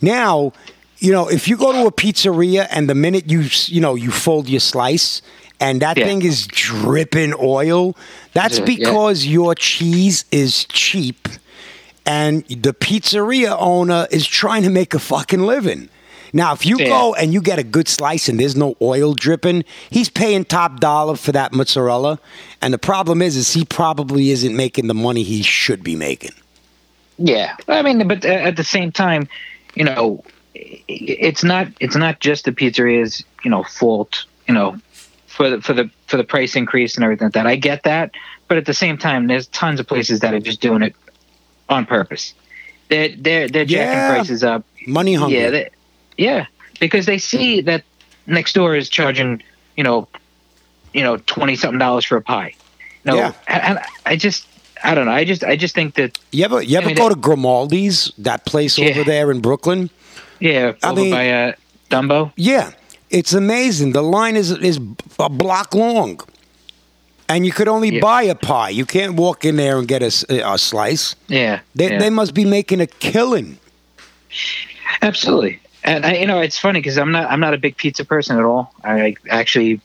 Now, you know, if you go to a pizzeria and the minute you you know you fold your slice and that Yeah. thing is dripping oil, that's Yeah, yeah. because your cheese is cheap and the pizzeria owner is trying to make a fucking living. Now, if you Yeah. go and you get a good slice and there's no oil dripping, he's paying top dollar for that mozzarella. And the problem is, is he probably isn't making the money he should be making. Yeah, I mean, but uh, at the same time, you know, it's not it's not just the pizzeria's you know fault. You know, for the for the for the price increase and everything like that. I get that, but at the same time, there's tons of places that are just doing it on purpose. They're they're they're jacking Yeah. prices up. Money hungry. Yeah, they, yeah, because they see that next door is charging you know, you know, twenty something dollars for a pie. No, Yeah. and I just I don't know. I just I just think that You ever you ever mean, go to Grimaldi's, that place Yeah. over there in Brooklyn? yeah, I over mean- by uh, Dumbo. Yeah, it's amazing. The line is is a block long, and you could only Yeah. buy a pie. You can't walk in there and get a slice. Yeah, They, yeah. they must be making a killing. absolutely. And I, you know, it's funny because I'm not I'm not a big pizza person at all. I actually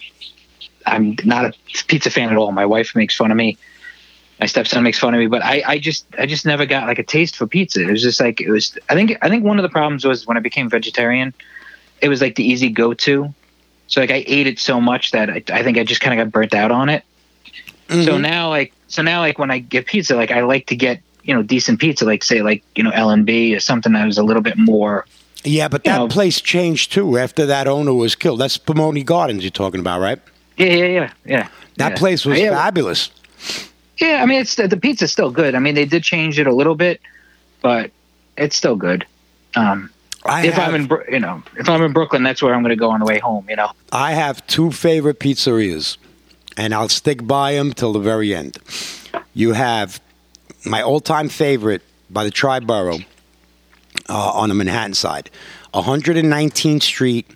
I'm not a pizza fan at all. My wife makes fun of me. My stepson makes fun of me, but I, I just I just never got like a taste for pizza. It was just like it was. I think I think one of the problems was when I became vegetarian, it was like the easy go to. So like I ate it so much that I, I think I just kind of got burnt out on it. So Mhm. now like so now like when I get pizza, like I like to get you know decent pizza, like say like you know L and B or something that was a little bit more. Yeah, but that know- place changed too after that owner was killed. That's Spumoni Gardens you're talking about, right? Yeah, yeah, yeah, yeah. That yeah. place was yeah, fabulous. Yeah, I mean it's the, pizza's still good. I mean they did change it a little bit, but it's still good. Um, I if have, I'm in you know if I'm in Brooklyn, that's where I'm going to go on the way home. You know. I have two favorite pizzerias, and I'll stick by them till the very end. You have my all-time favorite by the Triborough uh, on the Manhattan side, 119th Street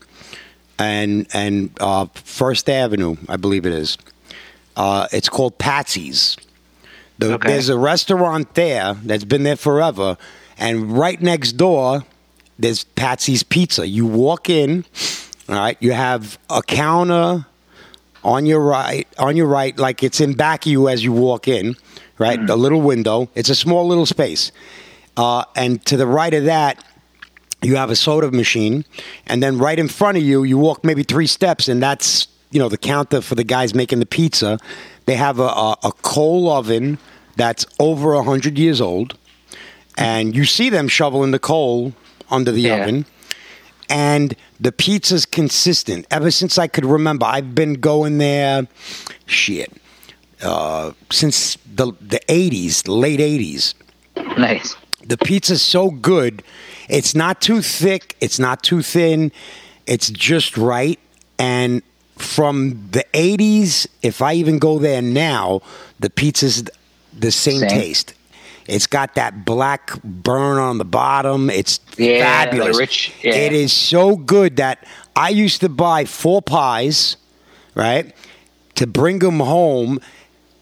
and and uh, First Avenue, I believe it is. Uh, it's called Patsy's. The, Okay. There's a restaurant there that's been there forever, and right next door, there's Patsy's Pizza. You walk in, all right. You have a counter on your right, on your right, like it's in back of you as you walk in, right? A little window. It's a small little space, uh, and to the right of that, you have a soda machine, and then right in front of you, you walk maybe three steps, and that's you know the counter for the guys making the pizza. They have a, a, a coal oven that's over hundred years old, and you see them shoveling the coal under the Yeah. oven. And the pizza's consistent. Ever since I could remember, I've been going there. Shit, uh, since the the eighties, late eighties Nice. The pizza's so good. It's not too thick. It's not too thin. It's just right. And from the 80s, if I even go there now, the pizza's the same, Same. taste. It's got that black burn on the bottom. It's Yeah, fabulous. rich- yeah. It is so good that I used to buy four pies, right, to bring them home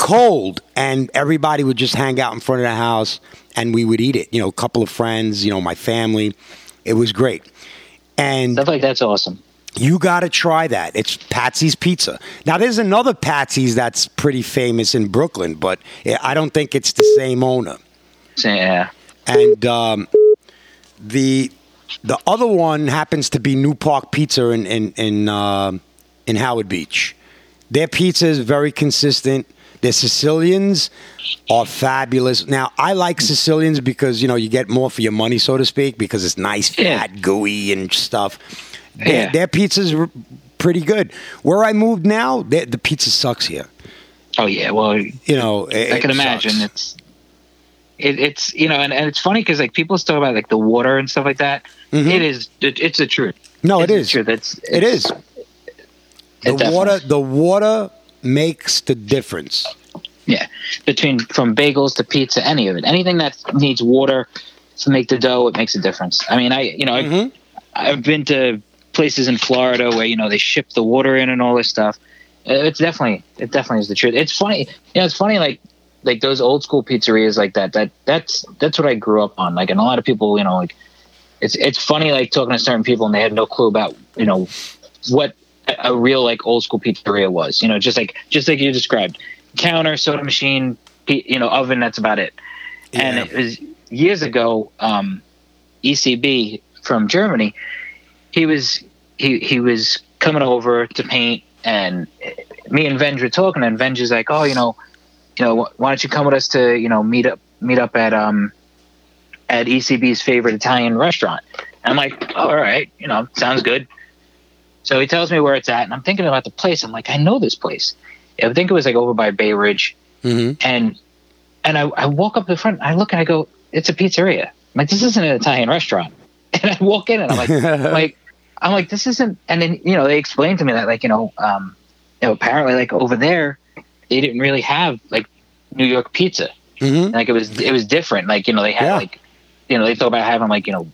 cold, and everybody would just hang out in front of the house, and we would eat it. You know, a couple of friends, you know, my family. It was great. And Stuff like that's awesome. you got to try that. It's Patsy's Pizza. Now, there's another Patsy's that's pretty famous in Brooklyn, but I don't think it's the same owner. Yeah. And um, the the other one happens to be New Park Pizza in in in, uh, in Howard Beach. Their pizza is very consistent. Their Sicilians are fabulous. Now, I like Sicilians because you know you get more for your money, so to speak, because it's nice, Yeah. fat, gooey, and stuff. Their, Yeah. their pizza's pretty good. Where I moved now, the the pizza sucks here. Oh yeah, well, You know, it- I can it imagine sucks. it's it, it's you know, and, and it's funny because like people talk about like the water and stuff like that. It is it, it's the truth. Mm-hmm. No, it it's is. The truth. It's, It it's- is. The water, the water makes the difference. Yeah, between from bagels to pizza, any of it, anything that needs water to make the dough, it makes a difference. I mean, I you know Mm-hmm. I've, I've been to places in Florida where you know they ship the water in and all this stuff. Uh, It's definitely it definitely is the truth. It's funny, you know, it's funny like like those old school pizzerias like that. That that's that's what I grew up on. Like, and a lot of people, you know, like it's it's funny like talking to certain people and they had no clue about you know what a- real like old school pizzeria was. You know, just like just like you described, counter, soda machine, you know, oven. That's about it. And it was years ago. Um, ECB from Germany. He was he he was coming over to paint, and me and Venge were talking, and Venge is like, "Oh, you know, you know, why don't you come with us to you know meet up meet up at um at ECB's favorite Italian restaurant?" And I'm like, oh, "All right, you know, sounds good." So he tells me where it's at, and I'm thinking about the place. I'm like, I know this place. I think it was like over by Bay Ridge, hmm and and I, I walk up the front. I look and I go, "It's a pizzeria." I'm like, "This isn't an Italian restaurant." And I walk in and I'm like, I'm like, I'm like, this isn't. And then you know they explained to me that like you know, um, you know, apparently like over there, they didn't really have like New York pizza. hmm Like it was it was different. Like you know they had Yeah. like, you know they thought about having like you know,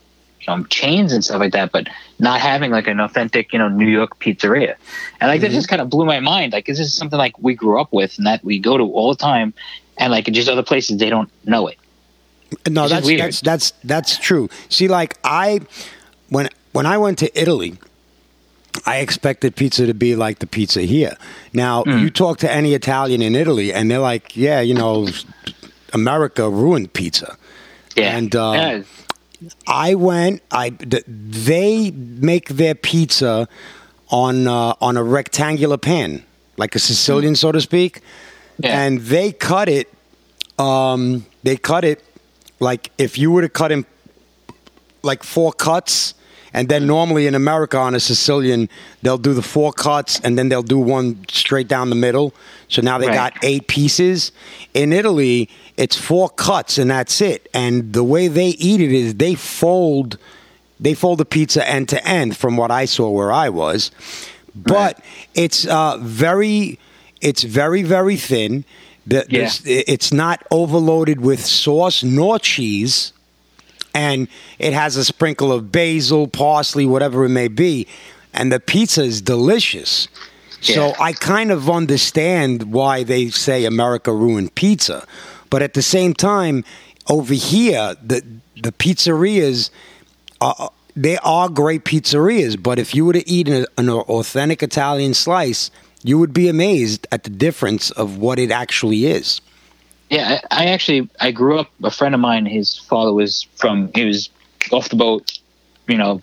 um, chains and stuff like that, but not having like an authentic you know New York pizzeria. And like that just kind of blew my mind. Like this is something like we grew up with and that we go to all the time, and like just other places they don't know it. No, Which is that's, that's that's that's true. See, like I when when I went to Italy, I expected pizza to be like the pizza here. Now Mm. you talk to any Italian in Italy, and they're like, "Yeah, you know, America ruined pizza." Yeah, And, uh, Yeah. I went. I they make their pizza on uh, on a rectangular pan, like a Sicilian, so to speak, Yeah. and they cut it. Um, they cut it like if you were to cut in like four cuts, and then normally in America on a Sicilian they'll do the four cuts and then they'll do one straight down the middle. So now they Right. got eight pieces. In Italy, it's four cuts and that's it. And the way they eat it is they fold they fold the pizza end to end from what I saw where I was. But it's uh, very it's very very thin. The, Yeah. it's not overloaded with sauce nor cheese and it has a sprinkle of basil, parsley, whatever it may be, and the pizza is delicious. Yeah. So I kind of understand why they say America ruined pizza, but at the same time, over here, the the pizzerias are they are great pizzerias. But if you were to eat an, an authentic Italian slice, you would be amazed at the difference of what it actually is. Yeah, I I actually I grew up. A friend of mine, his father was from. He was off the boat, you know,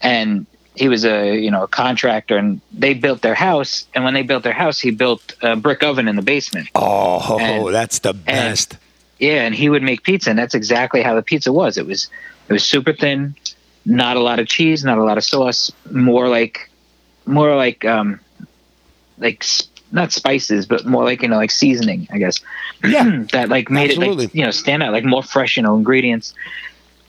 and he was a you know a contractor, and they built their house. And when they built their house, he built a brick oven in the basement. Oh, And- that's the best. Yeah, and he would make pizza, and that's exactly how the pizza was. It was it was super thin, not a lot of cheese, not a lot of sauce, more like more like um like not spices, but more like you know like seasoning, I guess. Yeah. that like made it like you know stand out, like more fresh, you know, ingredients.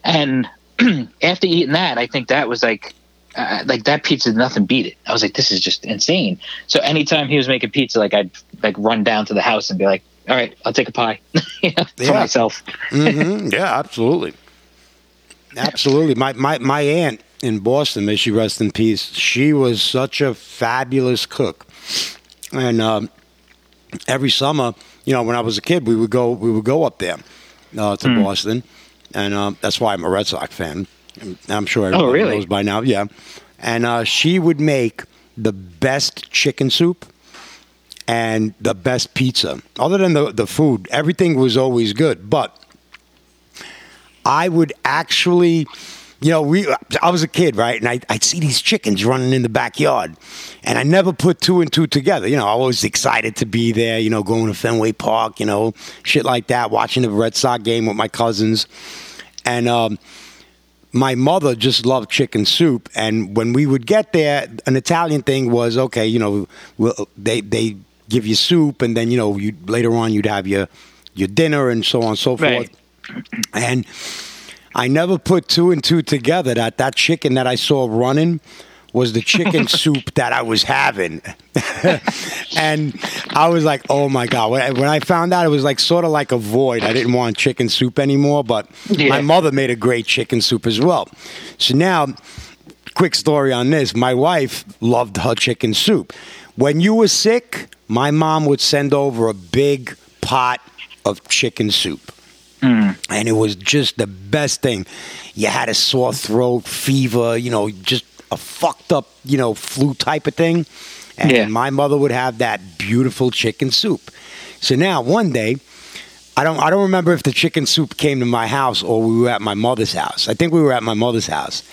And after eating that, I think that was like. Uh, like that pizza, nothing beat it. I was like, this is just insane. So anytime he was making pizza, like I'd like run down to the house and be like, all right, I'll take a pie you know, for Yeah. myself. hmm Yeah, absolutely. Absolutely. My, my, my aunt in Boston, may she rest in peace, she was such a fabulous cook. And um, every summer, you know, when I was a kid, we would go we would go up there uh, to Boston. And um, that's why I'm a Red Sox fan. I'm sure everyone really? knows by now. Yeah. And uh, she would make the best chicken soup and the best pizza. Other than the, the food, everything was always good. But I would actually you know, we I was a kid, right? And I, I'd see these chickens running in the backyard. And I never put two and two together. You know, I was excited to be there, you know, going to Fenway Park, you know, shit like that, watching the Red Sox game with my cousins. And um, my mother just loved chicken soup. And when we would get there, an Italian thing was okay, you know, we'll, they, they give you soup, and then, you know, you later on you'd have your, your dinner and so on and so forth. Right. And I never put two and two together that that chicken that I saw running was the chicken soup that I was having. and I was like, oh my God. When I, when I found out, it was like sort of like a void. I didn't want chicken soup anymore, but Yeah. my mother made a great chicken soup as well. So now, quick story on this my wife loved her chicken soup. When you were sick, my mom would send over a big pot of chicken soup mm. and it was just the best thing. You had a sore throat, fever, you know, just a fucked up, you know, flu type of thing. And Yeah. my mother would have that beautiful chicken soup. So now one day, I don't I don't remember if the chicken soup came to my house or we were at my mother's house. I think we were at my mother's house.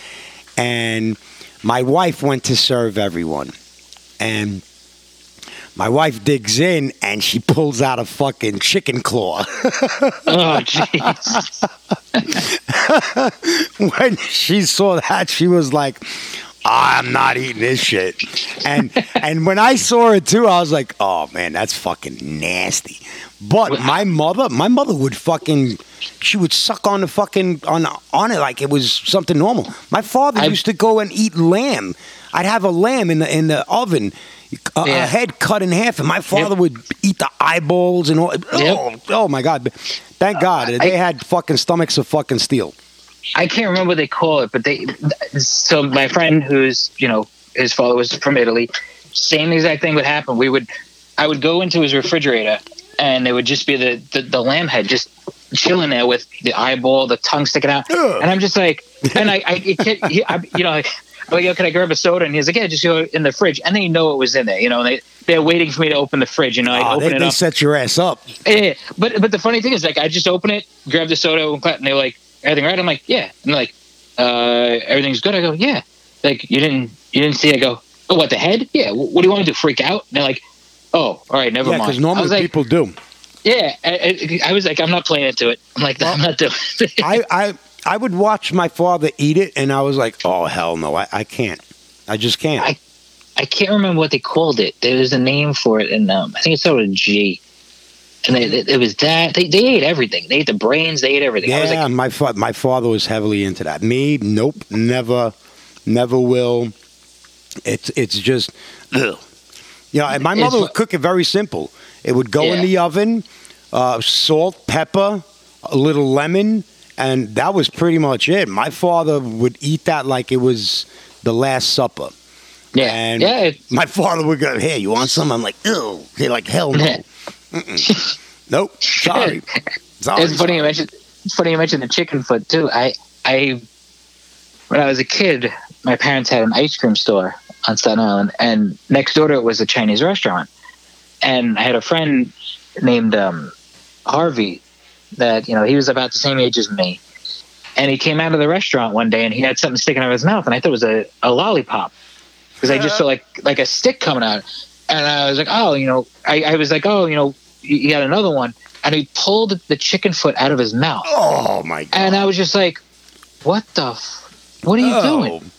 And my wife went to serve everyone. And my wife digs in and she pulls out a fucking chicken claw. Oh, jeez. when she saw that, she was like, Ah, "I'm not eating this shit." And and when I saw it too, I was like, "Oh man, that's fucking nasty." But my mother, my mother would fucking, she would suck on the fucking on on it like it was something normal. My father I- used to go and eat lamb. I'd have a lamb in the in the oven. A, a head cut in half, and my father would eat the eyeballs and all. Oh, oh my god! Thank God they had fucking stomachs of fucking steel. I can't remember what they call it, but they. So my friend, who's you know his father was from Italy, same exact thing would happen. We would, I would go into his refrigerator, and it would just be the the, the lamb head just chilling there with the eyeball, the tongue sticking out, Ugh. and I'm just like, and I, I, it can't, he, I you know, like, I'm like, yo, can I grab a soda? And he's like, yeah, just go in the fridge, and they know it was in there, you know, and they they're waiting for me to open the fridge, you know, I Oh, open they, it they up, set your ass up. yeah, but but the funny thing is, like, I just open it, grab the soda, and they're like, "Everything right?" I'm like, "Yeah," and they're like, uh, "Everything's good." I go, "Yeah." Like, you didn't you didn't see? I go, "Oh, what the head? Yeah. What do you want me to? Freak out?" And they're like, "Oh, all right, never Yeah, mind." because normally like, people do. "Yeah." I, I, I was like, "I'm not playing into it." I'm like, "I'm not doing." it." I, I I would watch my father eat it, and I was like, oh hell no, I, I can't. I just can't. I- I can't remember what they called it. There was a name for it, and um, I think it started with a G. And they, it, it was that they, they ate everything. They ate the brains. They ate everything. I was yeah, like, my fa- my father was heavily into that. Me, nope, never, never will. It's it's just, ugh. you know. And my mother would cook it very simple. It would go in the oven, uh, salt, pepper, a little lemon, and that was pretty much it. My father would eat that like it was the Last Supper. yeah, and yeah. It, my father would go, "Hey, you want some?" I'm like, "Ew." They're like, "Hell no." Mm-mm. nope. Sorry. Sorry. It's funny you mentioned. It's funny you mentioned the chicken foot too. I, I, when I was a kid, my parents had an ice cream store on Staten Island, and next door to it was a Chinese restaurant. And I had a friend named um, Harvey that you know he was about the same age as me, and he came out of the restaurant one day and he had something sticking out of his mouth, and I thought it was a, a lollipop because I just saw like like a stick coming out, and I was like, oh, you know, I, I was like, oh, you know, you got another one, and he pulled the chicken foot out of his mouth, Oh my god. and I was just like, what the, f- what are you doing?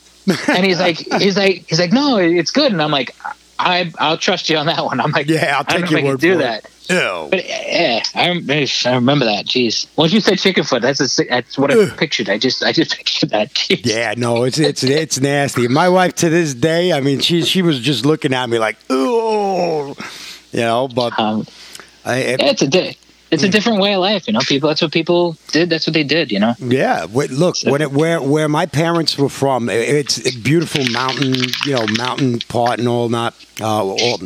And he's like, he's like, he's like, no, it's good, and I'm like, I I'll trust you on that one. I'm like, Yeah, I'll take your I word do for that. it. Ew. But yeah, I, I remember that. Jeez, once you said chicken foot, that's a, that's what I Ugh. pictured. I just I just pictured that. Jeez. Yeah, no, it's it's it's nasty. My wife to this day, I mean, she she was just looking at me like, "Ooh," you know. But Um, I, it- yeah, it's a di- it's a different way of life. You know, people. That's what people did. That's what they did. You know. yeah, wait, look, it, where where my parents were from, it's a beautiful mountain, you know, mountain part and all that. Uh, all,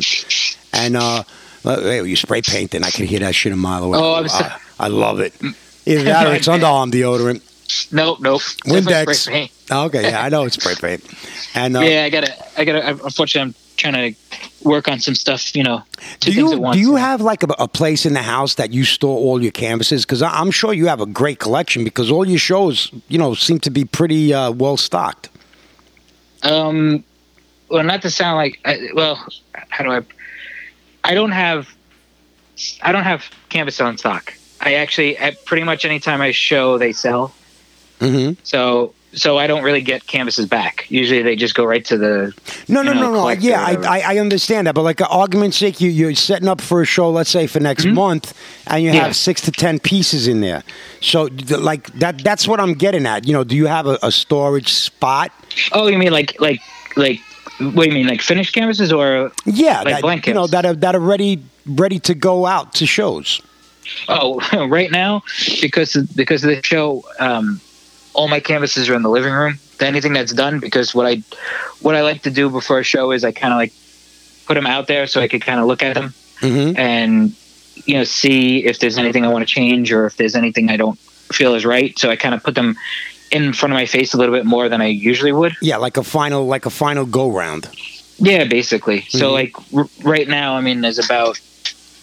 and uh, you spray painting, I can hear that shit a mile away. Oh, I'm so- I, I love it. Either that or it's underarm deodorant. Nope, nope. Windex. paint. Okay, yeah, I know it's spray paint. And uh, yeah, I gotta, I gotta. Unfortunately, I'm trying to work on some stuff. You know, Do you do you have like a, a place in the house that you store all your canvases? Because I'm sure you have a great collection because all your shows, you know, seem to be pretty uh, well stocked. Um, well, not to sound like, I, well, how do I? I don't have, I don't have canvas on stock. I actually, at pretty much any time I show, they sell. Mm-hmm. So, so I don't really get canvases back. Usually, they just go right to the. No, no, know, no, no. Yeah, I. I, understand that, but like, an argument's sake, you, you're setting up for a show, let's say for next month, and you have Mm-hmm. Six to ten pieces in there. So, like that, that's what I'm getting at. You know, do you have a, a storage spot? Oh, you mean like, like, like? What do you mean, like finished canvases or? Yeah, Like that, blank you know, that are that are ready ready to go out to shows. Oh, right now because because of the show, um, all my canvases are in the living room. Anything that's done because what I what I like to do before a show is I kind of like put them out there so I could kind of look at them Mm-hmm. and you know see if there's anything I want to change or if there's anything I don't feel is right. So I kind of put them in front of my face a little bit more than I usually would. Yeah, like a final like a final go round. Yeah, basically. So Mhm. like r- right now, I mean, there's about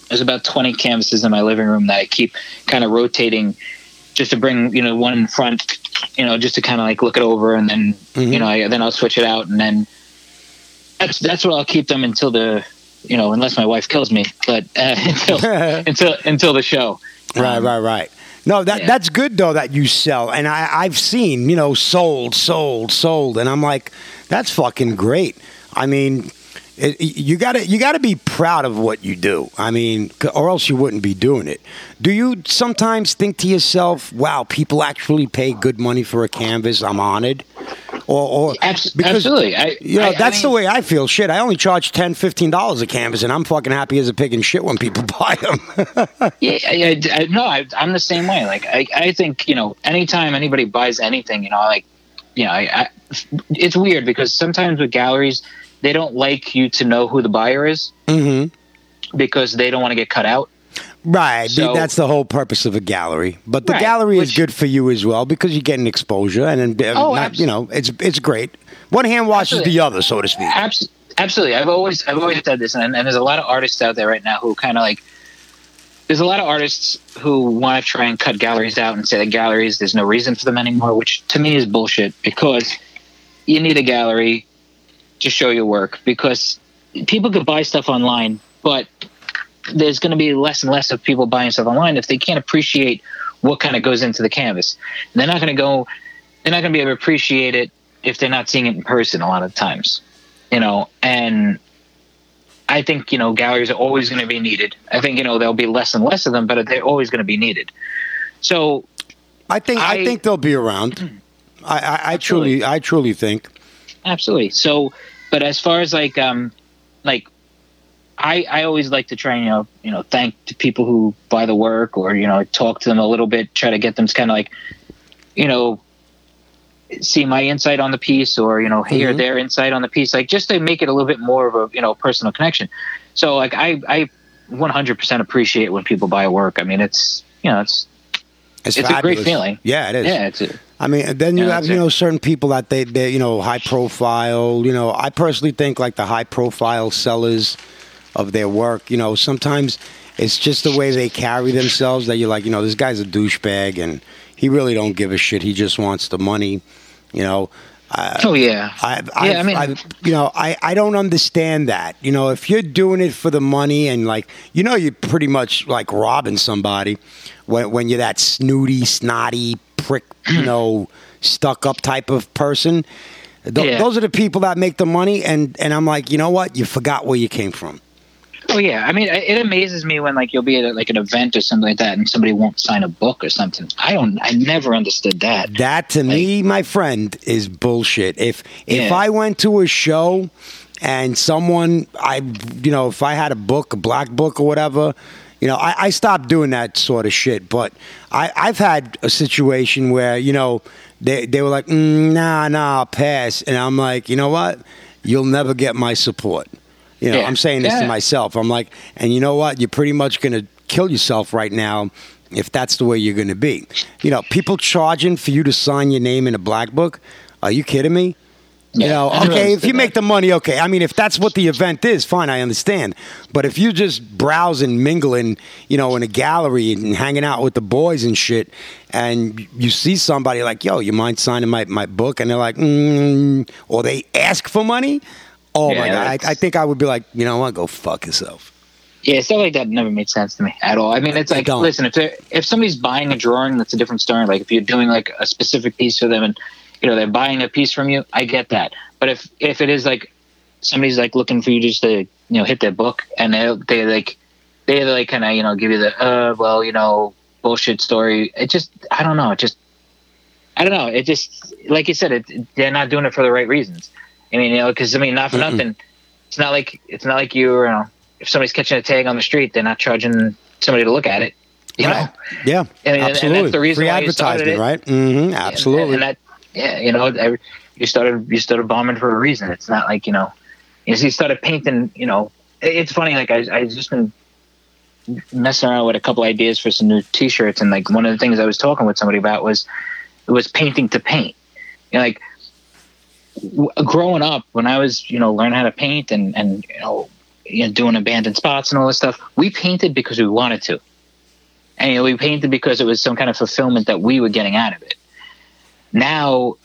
there's about 20 canvases in my living room that I keep kind of rotating, just to bring you know one in front, you know, just to kind of like look it over, and then Mhm. you know, I, then I'll switch it out, and then that's that's where I'll keep them until the you know, unless my wife kills me, but uh, until until until the show. Right, Um, right, right. No, that yeah. that's good though that you sell, and I I've seen you know sold, sold, sold, and I'm like, that's fucking great. I mean, it, you got to you got to be proud of what you do. I mean, or else you wouldn't be doing it. Do you sometimes think to yourself, "Wow, people actually pay good money for a canvas. I'm honored." Or, or because, absolutely. I, You know, I- I that's the way I feel. Shit, I only charge 10 $15 a canvas, and I'm fucking happy as a pig in shit when people buy them. Yeah, I, no, I, I'm the same way. Like, I, I think you know, anytime anybody buys anything, you know, like, you know, I, I, it's weird because sometimes with galleries, they don't like you to know who the buyer is mm-hmm. because they don't want to get cut out. Right. So- that's the whole purpose of a gallery. But the Right, gallery is good for you as well because you get an exposure and then Oh, not, you know, it's it's great. One hand washes Absolutely. the other, so to speak. Abs- absolutely. I've always, I've always said this, and, and there's a lot of artists out there right now who kind of like. There's a lot of artists who want to try and cut galleries out and say that galleries, there's no reason for them anymore, which to me is bullshit because you need a gallery to show your work because people could buy stuff online, but there's going to be less and less of people buying stuff online if they can't appreciate what kind of goes into the canvas. they're not going to go, they're not going to be able to appreciate it if they're not seeing it in person a lot of times, you know, and I think, you know, galleries are always going to be needed. I think, you know, there'll be less and less of them, but they're always going to be needed. So I think I, I- think they'll be around. I, I, I truly I truly think. Absolutely. So but as far as like um like i i always like to try and you know you know thank the people who buy the work or you know talk to them a little bit try to get them to kind of like you know see my insight on the piece or you know hear Mhm. their insight on the piece like just to make it a little bit more of a you know personal connection. So like i i 100% appreciate when people buy work. I mean it's you know it's It's, It's a great feeling. Yeah, it is. yeah it's a, I mean, then you Yeah, have you it. know certain people that they they you know high profile. You know, I personally think like the high profile sellers of their work. You know, sometimes it's just the way they carry themselves that you're like, you know, this guy's a douchebag and he really don't give a shit. He just wants the money. You know, Uh, oh yeah I, Yeah, I mean- you know, I, I don't understand that. You know, if you're doing it for the money and like, you know, you're pretty much like robbing somebody when when you're that snooty, snotty prick, you know, stuck up type of person. Th- Yeah. Those are the people that make the money, and and I'm like, you know what? You forgot where you came from. Oh yeah, I mean, it amazes me when like you'll be at like an event or something like that, and somebody won't sign a book or something. I don't, I never understood that. That to me, my friend, is bullshit. If if Yeah. I went to a show and someone I you know, if I had a book, a black book or whatever, you know, I, I stopped doing that sort of shit. But I, I've had a situation where, you know, they they were like, mm, nah, nah, I'll pass. And I'm like, you know what? You'll never get my support. You know, Yeah. I'm saying this to myself. I'm like, and you know what? You're pretty much gonna kill yourself right now if that's the way you're gonna be. You know, people charging for you to sign your name in a black book. Are you kidding me? You Yeah, know, okay, if you make the money, okay. I mean, if that's what the event is, fine, I understand. But if you just browsing, mingling, you know, in a gallery and hanging out with the boys and shit, and you see somebody like, yo, you mind signing my, my book? And they're like, mm, or they ask for money. Oh my God. I, I think I would be like, you know what, go fuck yourself. Yeah, stuff like that never made sense to me at all. I mean, it's like, listen, if if somebody's buying a drawing, that's a different story. Like if you're doing like a specific piece for them, and you know they're buying a piece from you, I get that. But if if it is like somebody's like looking for you just to you know hit their book, and they they like they like kind of you know give you the uh well you know bullshit story. It just I don't know. It just I don't know. It just like you said, it, they're not doing it for the right reasons. I mean, you know, because I mean, not for Mm-mm. nothing. It's not like it's not like you, you know, if somebody's catching a tag on the street, they're not charging somebody to look at it. You know, Right. Yeah, I mean, and- and that's absolutely. the reason Free why advertisement, right? hmm absolutely. And, that, yeah, you know, every- you started you started bombing for a reason. It's not like you know, you see, you started painting. You know, it's funny. Like I, I just been messing around with a couple ideas for some new T-shirts, and like one of the things I was talking with somebody about was it was painting to paint. You know, like w- growing up when I was, you know, learning how to paint and and you know, you know, doing abandoned spots and all this stuff, we painted because we wanted to, and you know, we painted because it was some kind of fulfillment that we were getting out of it. Now,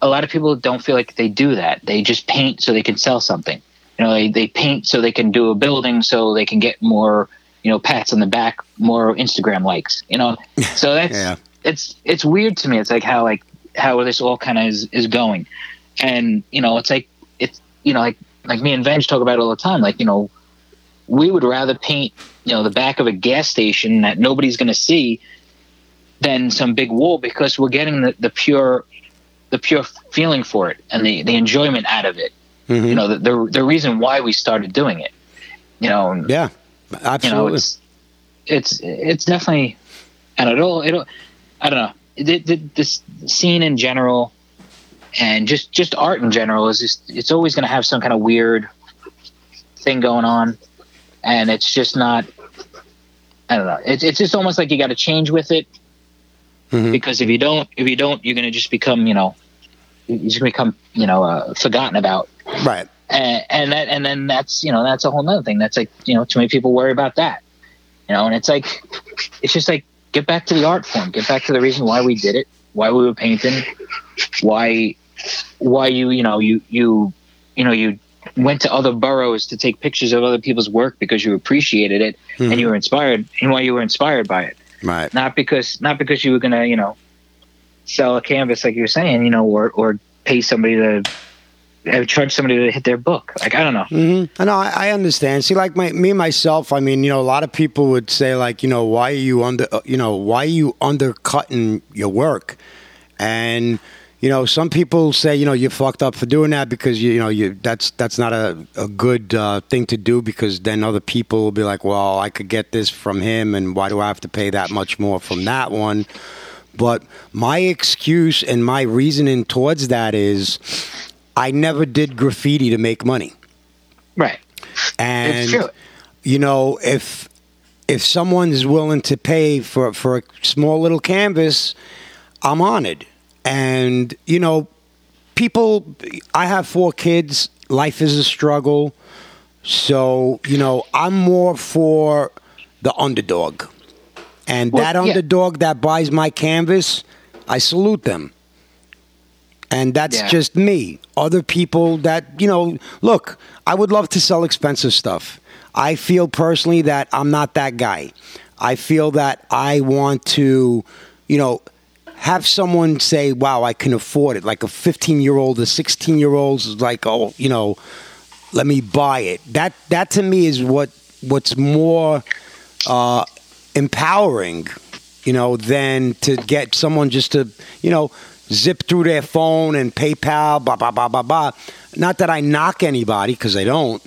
a lot of people don't feel like they do that. They just paint so they can sell something. You know, they, they paint so they can do a building so they can get more, you know, pats on the back, more Instagram likes. You know, so that's Yeah. it's it's weird to me. It's like how like how this all kind of is, is going, and you know, it's like it's you know like like me and Venge talk about it all the time. Like you know, we would rather paint you know the back of a gas station that nobody's going to see than some big wall because we're getting the, the pure the pure feeling for it and the, the enjoyment out of it. Mhm. You know, the, the the reason why we started doing it. You know, and, yeah, you know, absolutely. it's it's it's definitely, and it'll it'll, I don't know, the, the, this scene in general, and just just art in general is just it's always going to have some kind of weird thing going on, and it's just not. I don't know. It's it's just almost like you got to change with it, Mhm. because if you don't, if you don't, you're going to just become, you know, you're just going to become, you know, uh, forgotten about right. and, and that and then that's you know that's a whole nother thing that's like you know too many people worry about that you know and it's like it's just like get back to the art form get back to the reason why we did it why we were painting why why you you know you you you know you went to other boroughs to take pictures of other people's work because you appreciated it Mhm. and you were inspired and why you were inspired by it Right. not because not because you were gonna you know sell a canvas like you were saying you know or or pay somebody to charge somebody to hit their book like i don't know hmm I know. I, I understand. See, like my, me myself. I mean, you know, a lot of people would say, like, you know, why are you under, uh, you know, why are you undercutting your work? And you know, some people say, you know, you're fucked up for doing that because you, you know, you that's that's not a a good uh, thing to do because then other people will be like, well, I could get this from him, and why do I have to pay that much more from that one? But my excuse and my reasoning towards that is, I never did graffiti to make money. right And you know, if if someone's willing to pay for for a small little canvas, I'm honored. And you know, people. I have four kids. Life is a struggle. So you know, I'm more for the underdog. And Well, that yeah. underdog that buys my canvas, I salute them. And that's Yeah. just me. Other people that, you know, look, I would love to sell expensive stuff. I feel personally that I'm not that guy. I feel that I want to, you know, have someone say, wow, I can afford it. Like a 15 year old, a 16 year old is like, oh, you know, let me buy it. That, that to me is what, what's more uh, empowering, you know, than to get someone just to, you know, zip through their phone and PayPal, blah, blah, blah, blah, blah. Not that I knock anybody because I don't,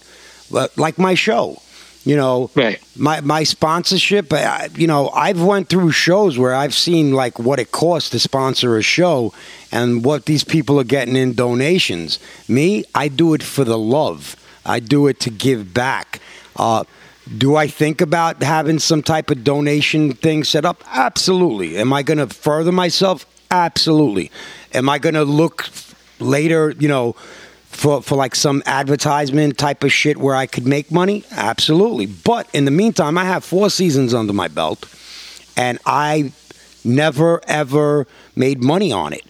but like my show, you know, right. my my sponsorship I, you know i've went through shows where i've seen like what it costs to sponsor a show and what these people are getting in donations. Me i do it for the love. I do it to give back. Uh, do i think about having some type of donation thing set up? Absolutely. Am i going to further myself? Absolutely. Am i going to look later, you know, for for like some advertisement type of shit where I could make money? Absolutely. But in the meantime, I have four seasons under my belt, and I never ever made money on it,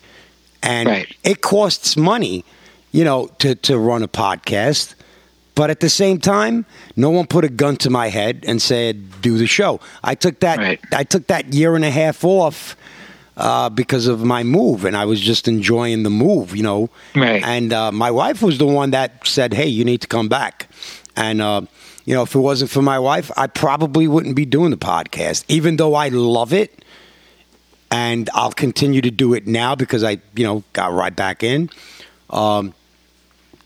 and Right. it costs money, you know, to to run a podcast. But at the same time, no one put a gun to my head and said, "Do the show." I took that. Right. I took that year and a half off uh, because of my move, and I was just enjoying the move, you know. Right. And uh, my wife was the one that said, "Hey, you need to come back." And uh, you know, if it wasn't for my wife, I probably wouldn't be doing the podcast, even though I love it, and I'll continue to do it now because I, you know, got right back in. Um,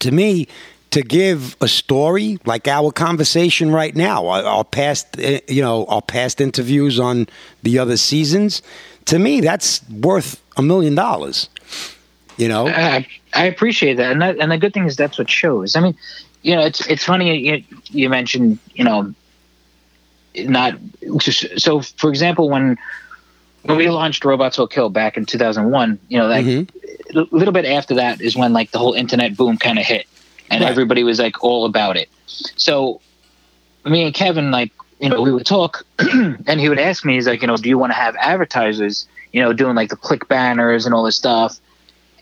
to me, to give a story like our conversation right now, our, our past, uh, you know, our past interviews on the other seasons, to me, that's worth a million dollars. You know, I, I appreciate that, and that, and the good thing is that's what shows. I mean, you know, it's it's funny you, you mentioned you know, not so. For example, when when we launched Robots Will Kill back in 2001, you know, that Mm-hmm. a little bit after that is when like the whole internet boom kind of hit, and Right. everybody was like all about it. So me and Kevin, like, you know, we would talk, and he would ask me, he's like, you know, do you want to have advertisers, you know, doing like the click banners and all this stuff?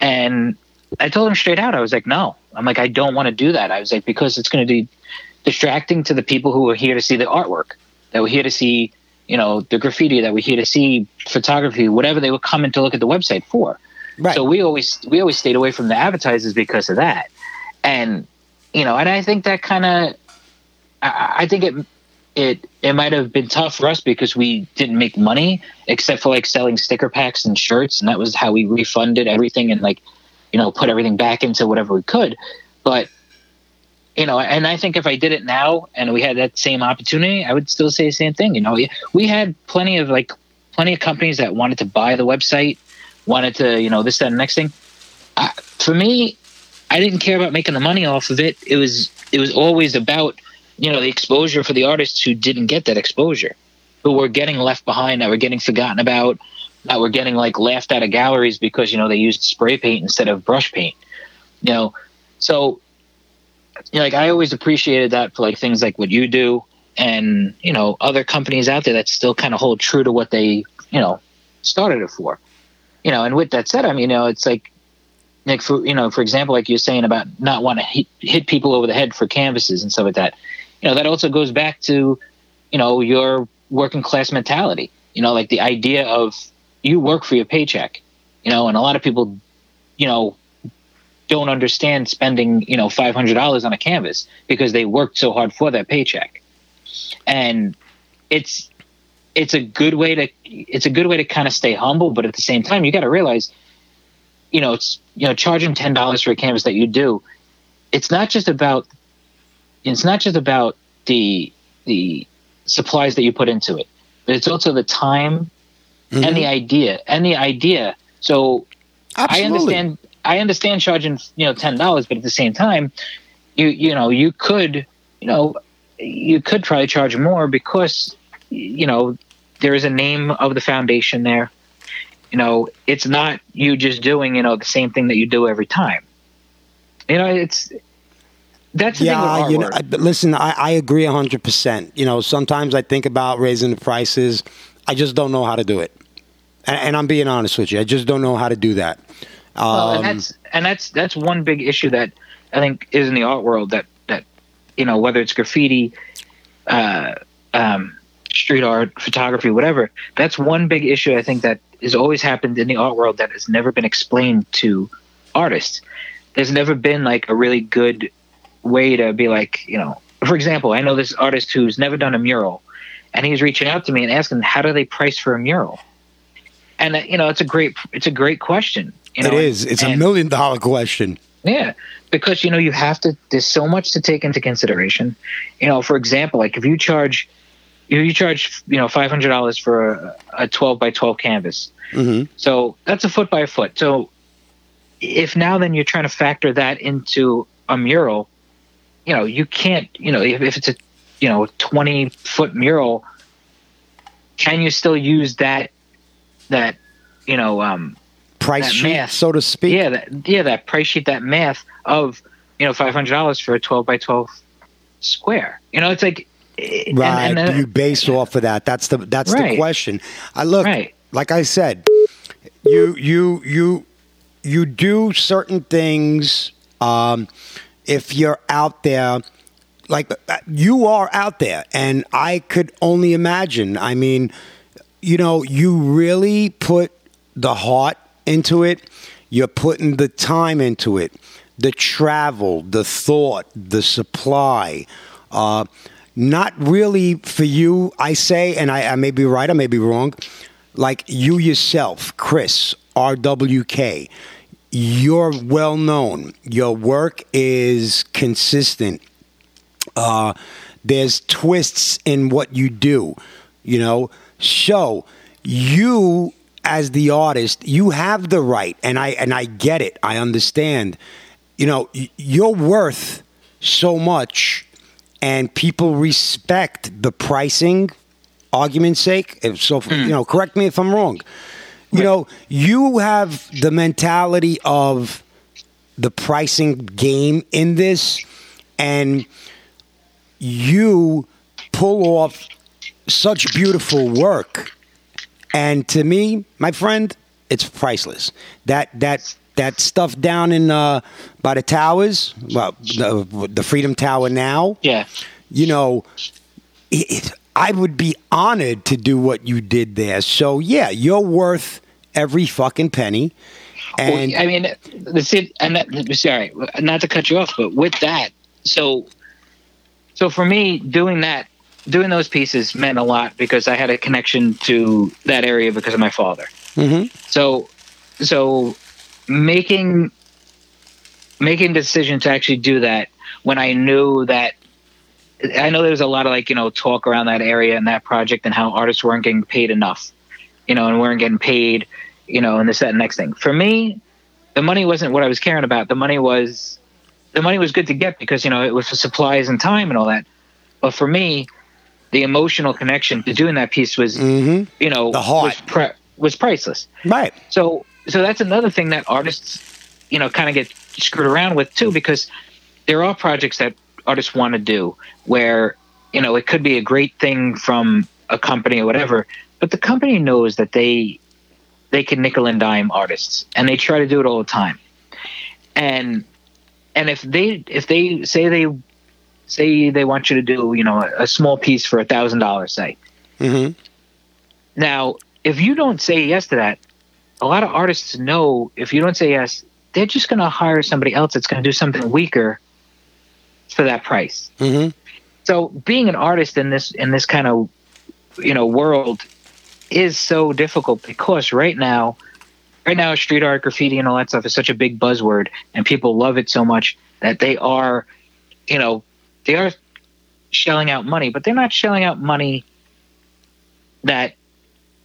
And I told him straight out, I was like, no. I'm like, I don't want to do that. I was like, because it's going to be distracting to the people who are here to see the artwork, that were here to see, you know, the graffiti, that were here to see photography, whatever they were coming to look at the website for. right? So we always we always stayed away from the advertisers because of that, and you know, and I think that kind of, I, I think it it it might have been tough for us because we didn't make money except for like selling sticker packs and shirts, and that was how we refunded everything and like, you know, put everything back into whatever we could, but. You know, and I think if I did it now and we had that same opportunity, I would still say the same thing. You know, we had plenty of like plenty of companies that wanted to buy the website, wanted to, you know, this, that, and the next thing. I, for me, I didn't care about making the money off of it. It was it was always about, you know, the exposure for the artists who didn't get that exposure, who were getting left behind, that were getting forgotten about, that were getting like laughed out of galleries because you know they used spray paint instead of brush paint. You know, so you know, like I always appreciated that for like things like what you do and you know other companies out there that still kind of hold true to what they you know started it for you know and with that said i mean you know it's like like for you know for example like you're saying about not want to hit, hit people over the head for canvases and stuff like that you know that also goes back to you know your working class mentality you know like the idea of you work for your paycheck you know and a lot of people you know don't understand spending you know $500 on a canvas because they worked so hard for that paycheck. And it's it's a good way to it's a good way to kind of stay humble but at the same time you got to realize you know it's you know charging ten dollars for a canvas that you do it's not just about it's not just about the the supplies that you put into it but it's also the time Mhm. and the idea and the idea so I understand. I understand charging you know ten dollars, but at the same time, you you know you could you know you could probably charge more because you know there is a name of the foundation there. You know, it's not you just doing you know the same thing that you do every time. You know, it's that's the yeah, you know. I, listen, I, I agree hundred percent. You know, sometimes I think about raising the prices. I just don't know how to do it, and, and I'm being honest with you. I just don't know how to do that. Well, Um, and that's and that's that's one big issue that I think is in the art world that that you know whether it's graffiti, uh, um, street art, photography, whatever. That's one big issue I think that has always happened in the art world that has never been explained to artists. There's never been like a really good way to be like you know. For example, I know this artist who's never done a mural, and he's reaching out to me and asking how do they price for a mural. And uh, you know, it's a great it's a great question. You know, it is. It's a million dollar question. yeah, because you know you have to. There's so much to take into consideration. You know, for example, like if you charge, you you charge you know five hundred dollars for a, a twelve by twelve canvas. hmm So that's a foot by a foot. So if now then you're trying to factor that into a mural, you know you can't. You know if, if it's a you know twenty foot mural, can you still use that that you know um price sheet, math. so to speak. yeah, that yeah, that price sheet, that math of you know five hundred dollars for a twelve by twelve square. You know, it's like Right. and, uh, Do you base off of that? That's the that's the question. I look Right. like I said, you you you you do certain things um, if you're out there like uh, you are out there and I could only imagine. I mean, you know, you really put the heart into it. You're putting the time into it, the travel, the thought, the supply. Uh, not really for you, I say, and I, I may be right, I may be wrong. Like you yourself, Chris, RWK, you're well known. Your work is consistent uh, there's twists in what you do, you know. So you, as the artist, you have the right, and I and I get it. I understand. You know, you're worth so much, and people respect the pricing. Argument's sake, if so, you know, correct me if I'm wrong. You know, you have the mentality of the pricing game in this, and you pull off such beautiful work. And to me my friend it's priceless. That that that stuff down in uh by the towers well the, the freedom tower now yeah, you know it, it, i would be honored to do what you did there. So yeah you're worth every fucking penny and well, I mean, the city, and that, sorry, not to cut you off, but with that, so, so for me, doing that, doing those pieces meant a lot because I had a connection to that area because of my father. Mhm. So, so making making decision to actually do that when I knew that I know there was a lot of like you know talk around that area and that project and how artists weren't getting paid enough, you know, and weren't getting paid, you know, and this that and next thing. For me, the money wasn't what I was caring about. The money was the money was good to get because you know it was for supplies and time and all that. But for me, the emotional connection to doing that piece was Mhm. you know The heart. was pri- was priceless. right So so that's another thing that artists, you know, kind of get screwed around with too, because there are projects that artists want to do where you know it could be a great thing from a company or whatever, but the company knows that they they can nickel and dime artists, and they try to do it all the time. And and if they if they say they say they want you to do you know a, a small piece for a thousand dollars, say, hmm now, if you don't say yes to that, a lot of artists know if you don't say yes, they're just going to hire somebody else that's going to do something weaker for that price. hmm So, being an artist in this in this kind of you know world is so difficult because right now, right now, street art, graffiti, and all that stuff is such a big buzzword, and people love it so much that they are, you know, they are shelling out money, but they're not shelling out money that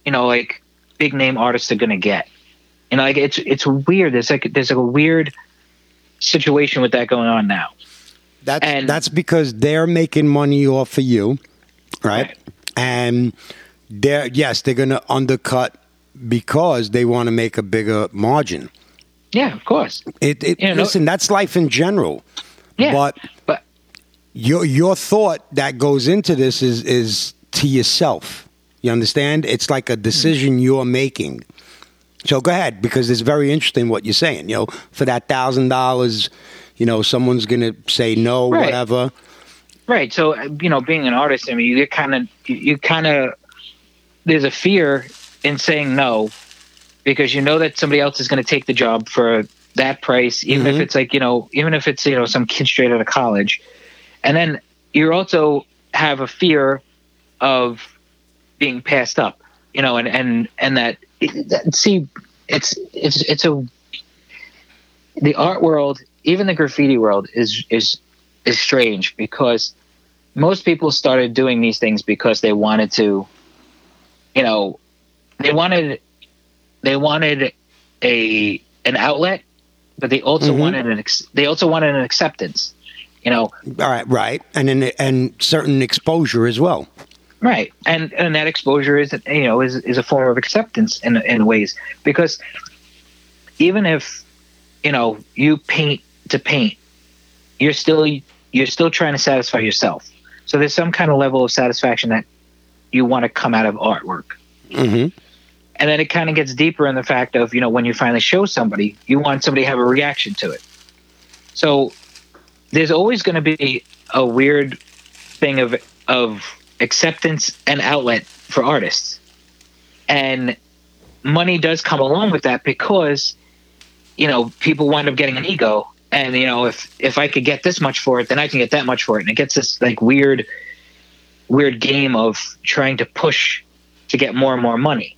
you know like big name artists are going to get. You know, like it's it's weird. There's like there's like a weird situation with that going on now. That's And- that's because they're making money off of you, right? Right. And they're yes, they're going to undercut because they want to make a bigger margin. Yeah, of course. It, it Yeah, no- listen, that's life in general. Yeah, But but your your thought that goes into this is is to yourself. You understand? It's like a decision you're making. So go ahead because it's very interesting what you're saying. You know, for that thousand dollars, you know, someone's gonna say no, Right. whatever. Right. So uh, you know, being an artist, I mean, you get kind of you kind of there's a fear in saying no because you know that somebody else is going to take the job for that price, even if Mhm. it's like you know, even if it's you know some kid straight out of college, and then you also have a fear of being passed up, you know, and and and that, that see, it's it's it's a the art world, even the graffiti world, is is is strange because most people started doing these things because they wanted to, you know, they wanted they wanted a an outlet, but they also Mhm. wanted an ex- they also wanted an acceptance, you know, All right, right, and then and certain exposure as well. right? And and that exposure is you know is is a form of acceptance in in ways because even if you know you paint to paint, you're still you're still trying to satisfy yourself. So there's some kind of level of satisfaction that you want to come out of artwork. hmm And then it kind of gets deeper in the fact of, you know, when you finally show somebody, you want somebody to have a reaction to it. So there's always going to be a weird thing of of acceptance and outlet for artists. And money does come along with that because you know, people wind up getting an ego and you know, if if I could get this much for it, then I can get that much for it. And it gets this like weird weird game of trying to push to get more and more money.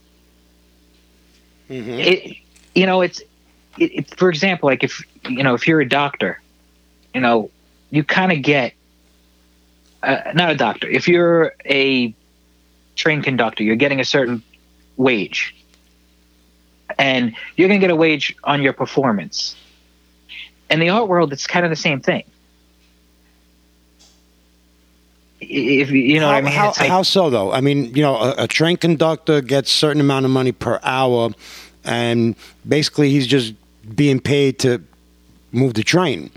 Hmm it you know it's it, it, for example like if you know if you're a doctor you know you kind of get uh, not a doctor. If you're a train conductor you're getting a certain wage. And you're going to get a wage on your performance. In the art world it's kind of the same thing I- if you know how, what i mean how, like- how so though? I mean, you know, a, a train conductor gets certain amount of money per hour, and basically he's just being paid to move the train.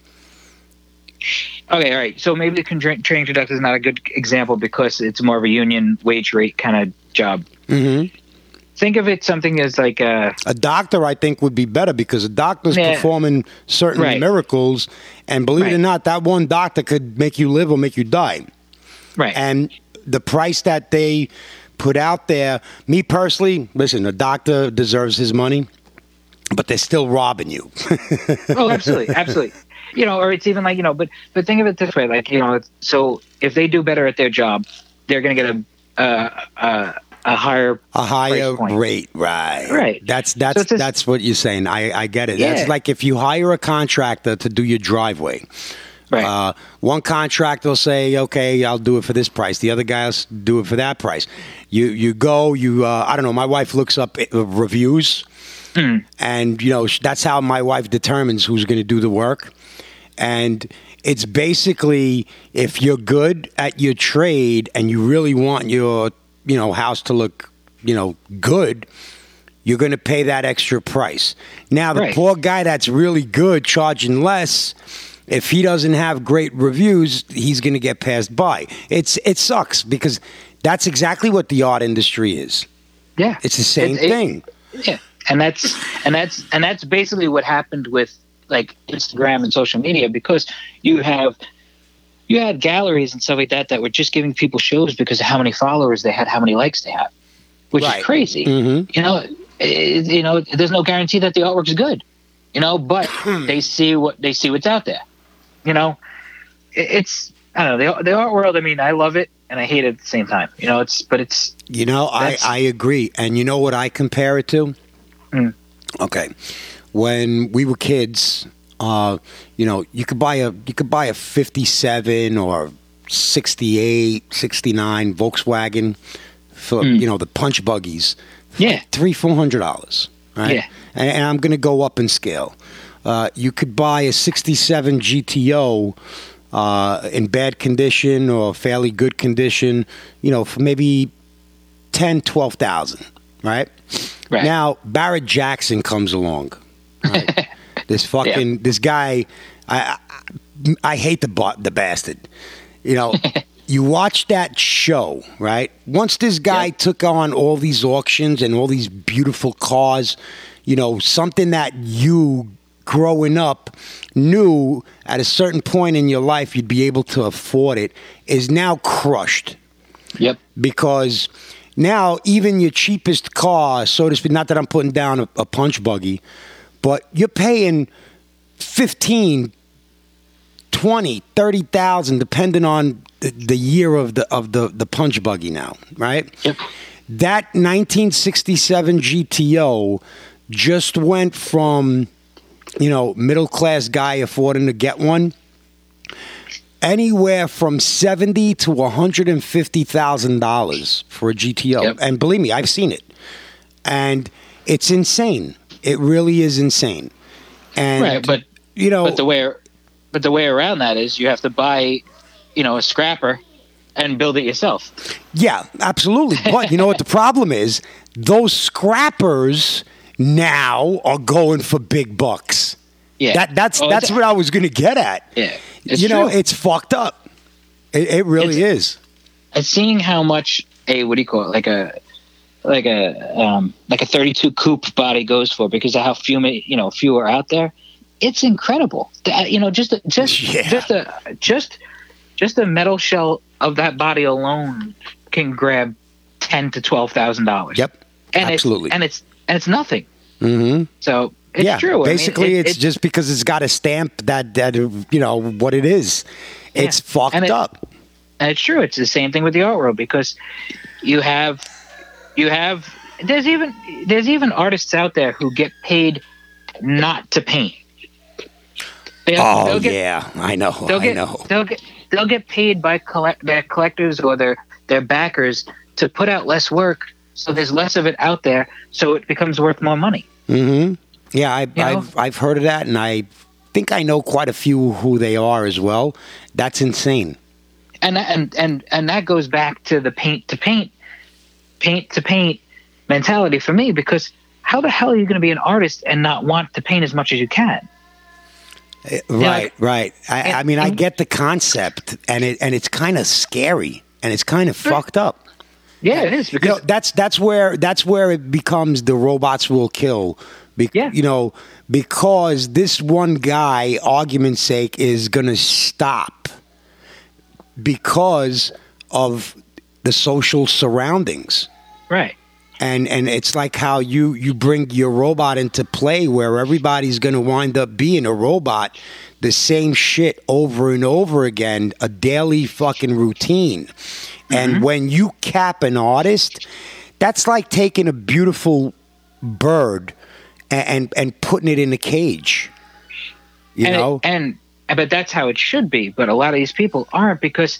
Okay, all right. So maybe the training conductor is not a good example because it's more of a union wage rate kind of job. hmm Think of it something as like a A doctor, I think, would be better because a doctor's Yeah. performing certain Right. miracles, and believe it or not, that one doctor could make you live or make you die. Right. and the price that they put out there me personally listen a doctor deserves his money but they're still robbing you oh, absolutely, absolutely. You know, or it's even like you know, but but think of it this way, like you know, it's- so if they do better at their job, they're going to get a a, a a higher a higher rate right Right. that's that's just- that's what you're saying i i get it Yeah. that's like if you hire a contractor to do your driveway right. Uh, one contractor will say, "Okay, I'll do it for this price." The other guy will do it for that price. You you go. You uh, I don't know. My wife looks up uh, reviews, Hmm. and you know that's how my wife determines who's going to do the work. And it's basically if you're good at your trade and you really want your you know house to look you know good. You're going to pay that extra price. Now, the Right. poor guy that's really good, charging less, if he doesn't have great reviews, he's going to get passed by. It's it sucks because that's exactly what the art industry is. yeah, It's the same It- it- thing. Yeah, and that's and that's and that's basically what happened with like Instagram and social media because you have you had galleries and stuff like that that were just giving people shows because of how many followers they had, how many likes they had, which Right. is crazy. Mhm. You know, it, you know, there's no guarantee that the artwork's good. You know, but they see what they see what's out there. You know, it, it's I don't know the the art world. I mean, I love it and I hate it at the same time. You know, it's but it's You know, I, I agree. And you know what I compare it to? Mm. Okay. When we were kids, uh, you know, you could buy a you could buy a 57 or 68, 69 Volkswagen for, Mm. you know, the punch buggies. yeah, Three, four hundred dollars. Right? Yeah. And, and I'm gonna go up in scale. Uh, you could buy a 67 GTO uh, in bad condition or fairly good condition, you know, for maybe 10, 12,000, right? right. Now, Barrett Jackson comes along. Right? this fucking, this guy, I, I, I hate the, the bastard. You know, you watch that show, right? Once this guy Yep. took on all these auctions and all these beautiful cars, you know, something that you growing up knew at a certain point in your life you'd be able to afford it is now crushed Yep. because now even your cheapest car, so to speak, not that I'm putting down a, a punch buggy, but you're paying 15, 20, 30,000 depending on the, the year of the of the the punch buggy now, right? Yep. That 1967 GTO just went from you know, middle class guy affording to get one anywhere from seventy to one hundred and fifty thousand dollars for a GTO. Yep. And believe me, I've seen it, and it's insane. It really is insane. And Right, but you know, but the way but the way around that is you have to buy, you know, a scrapper and build it yourself. Yeah, absolutely. But you know what the problem is? Those scrappers now are going for big bucks. Yeah, That that's Oh, that's it's- what I was going to get at. Yeah, it's you know, true. it's fucked up. It, it really is. and seeing how much a what do you call it, like a like a um, like a 32 coupe body goes for because of how few you know few are out there. It's incredible. That, you know, just just Yeah. just a just just a metal shell of that body alone can grab ten to twelve thousand dollars. Yep. and absolutely. It's, and it's and it's nothing. hmm So it's yeah, true. I mean, basically, it- it's it- just because it's got a stamp that that you know what it is. It's fucked And it- up. And it's true. It's the same thing with the art world because you have you have there's even there's even artists out there who get paid not to paint. They'll, Oh they'll get, yeah, I know. they'll I get know. they'll get they'll get paid by collect their collectors or their their backers to put out less work so there's less of it out there so it becomes worth more money. hmm Yeah, I, I've, I've heard of that, and I think I know quite a few who they are as well. That's insane. and that- and and and that goes back to the paint to paint, paint to paint mentality for me because how the hell are you going to be an artist and not want to paint as much as you can? Eh, Right, right. I, and- I mean, I get the concept, and it and it's kind of scary, and it's kind of fucked up. Yeah, it is You know, that's that's where that's where it becomes the robots will kill. Be, Yeah. You know, because this one guy, argument's sake, is going to stop because of the social surroundings. right. And and it's like how you you bring your robot into play where everybody's going to wind up being a robot, the same shit over and over again, a daily fucking routine. And mm-hmm. when you cap an artist, that's like taking a beautiful bird and and, and putting it in a cage. You and it- know? and but that's how it should be. But a lot of these people aren't because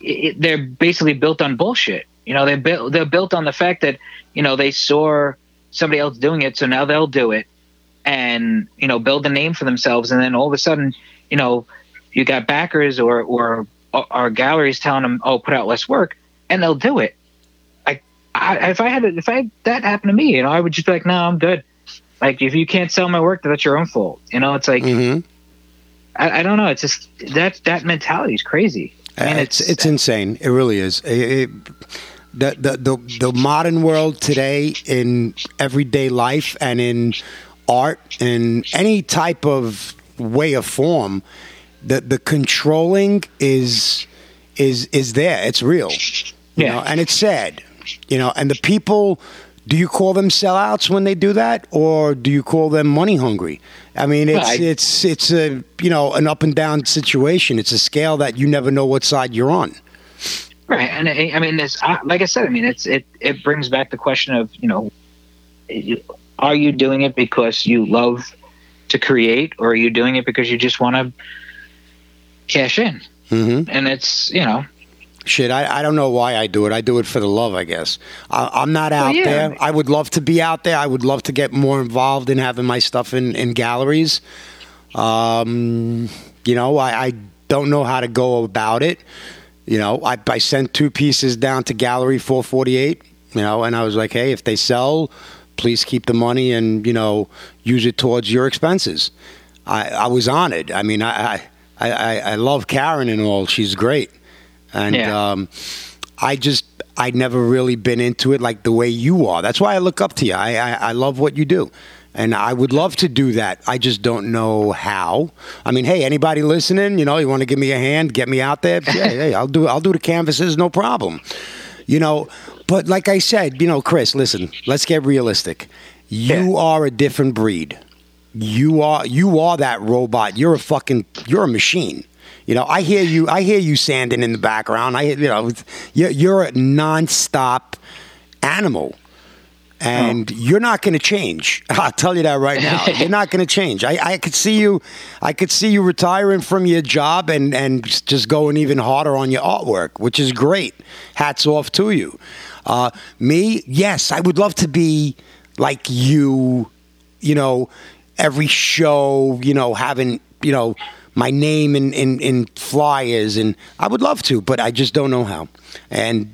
it, they're basically built on bullshit. You know, they're built they're built on the fact that you know they saw somebody else doing it, so now they'll do it, and you know build a name for themselves, and then all of a sudden, you know, you got backers or or or galleries telling them, oh, put out less work, and they'll do it. Like, I, if I had if I had that happen to me, you know, I would just be like, no, I'm good. Like, if you can't sell my work, that's your own fault. You know, it's like. Mhm. I, I don't know. It's just that that mentality is crazy. I mean, Uh, it's it's insane. It really is. It, it, the, the the the modern world today in everyday life and in art and any type of way of form, the the controlling is is is there. It's real. You Yeah. know, and it's sad. You know, and the people. Do you call them sellouts when they do that, or do you call them money hungry? I mean, it's I- it's it's a you know an up and down situation. It's a scale that you never know what side you're on. right. And I, I mean, it's uh, like I said. I mean, it's it it brings back the question of you know, are you doing it because you love to create, or are you doing it because you just want to cash in? hmm And it's you know, Shit, I, I don't know why I do it. I do it for the love, I guess. I, I'm not out yeah. there. I would love to be out there. I would love to get more involved in having my stuff in, in galleries. Um, you know, I, I don't know how to go about it. You know, I, I sent two pieces down to Gallery 448, you know, and I was like, hey, if they sell, please keep the money and, you know, use it towards your expenses. I, I was honored. I mean, I, I, I, I love Karen and all. She's great. And Yeah. um, I just, I'd never really been into it like the way you are. That's why I look up to you. I, I, I love what you do. And I would love to do that. I just don't know how. I mean, hey, anybody listening, you know, you want to give me a hand, get me out there? Yeah, hey, I'll do I'll do the canvases, no problem. You know, but like I said, you know, Chris, listen, let's get realistic. You are a different breed. You are you are that robot. You're a fucking you're a machine. You know, I hear you. I hear you sanding in the background. I, you know, you're, you're a nonstop animal, and you're not going to change. I'll tell you that right now. you're not going to change. I, I could see you. I could see you retiring from your job and and just going even harder on your artwork, which is great. Hats off to you. Uh, me, yes, I would love to be like you. You know, every show. You know, having you know my name in, in, in flyers, and I would love to, but I just don't know how. And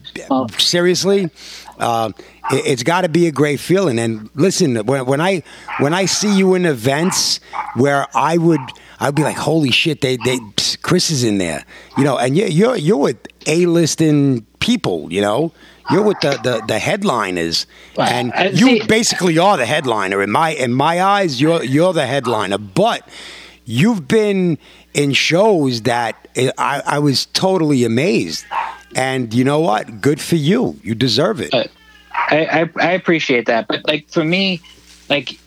seriously, uh, it, it's got to be a great feeling. And listen, when, when I when I see you in events where I would I'd be like, holy shit, they they Chris is in there, you know, and you're you're, you're with a listing people, you know. You're with the, the, the headliners, and I- you see- basically are the headliner in my in my eyes. You're you're the headliner, but you've been in shows that I, I was totally amazed. And you know what? Good for you. You deserve it. Uh, I, I I appreciate that, but like for me, like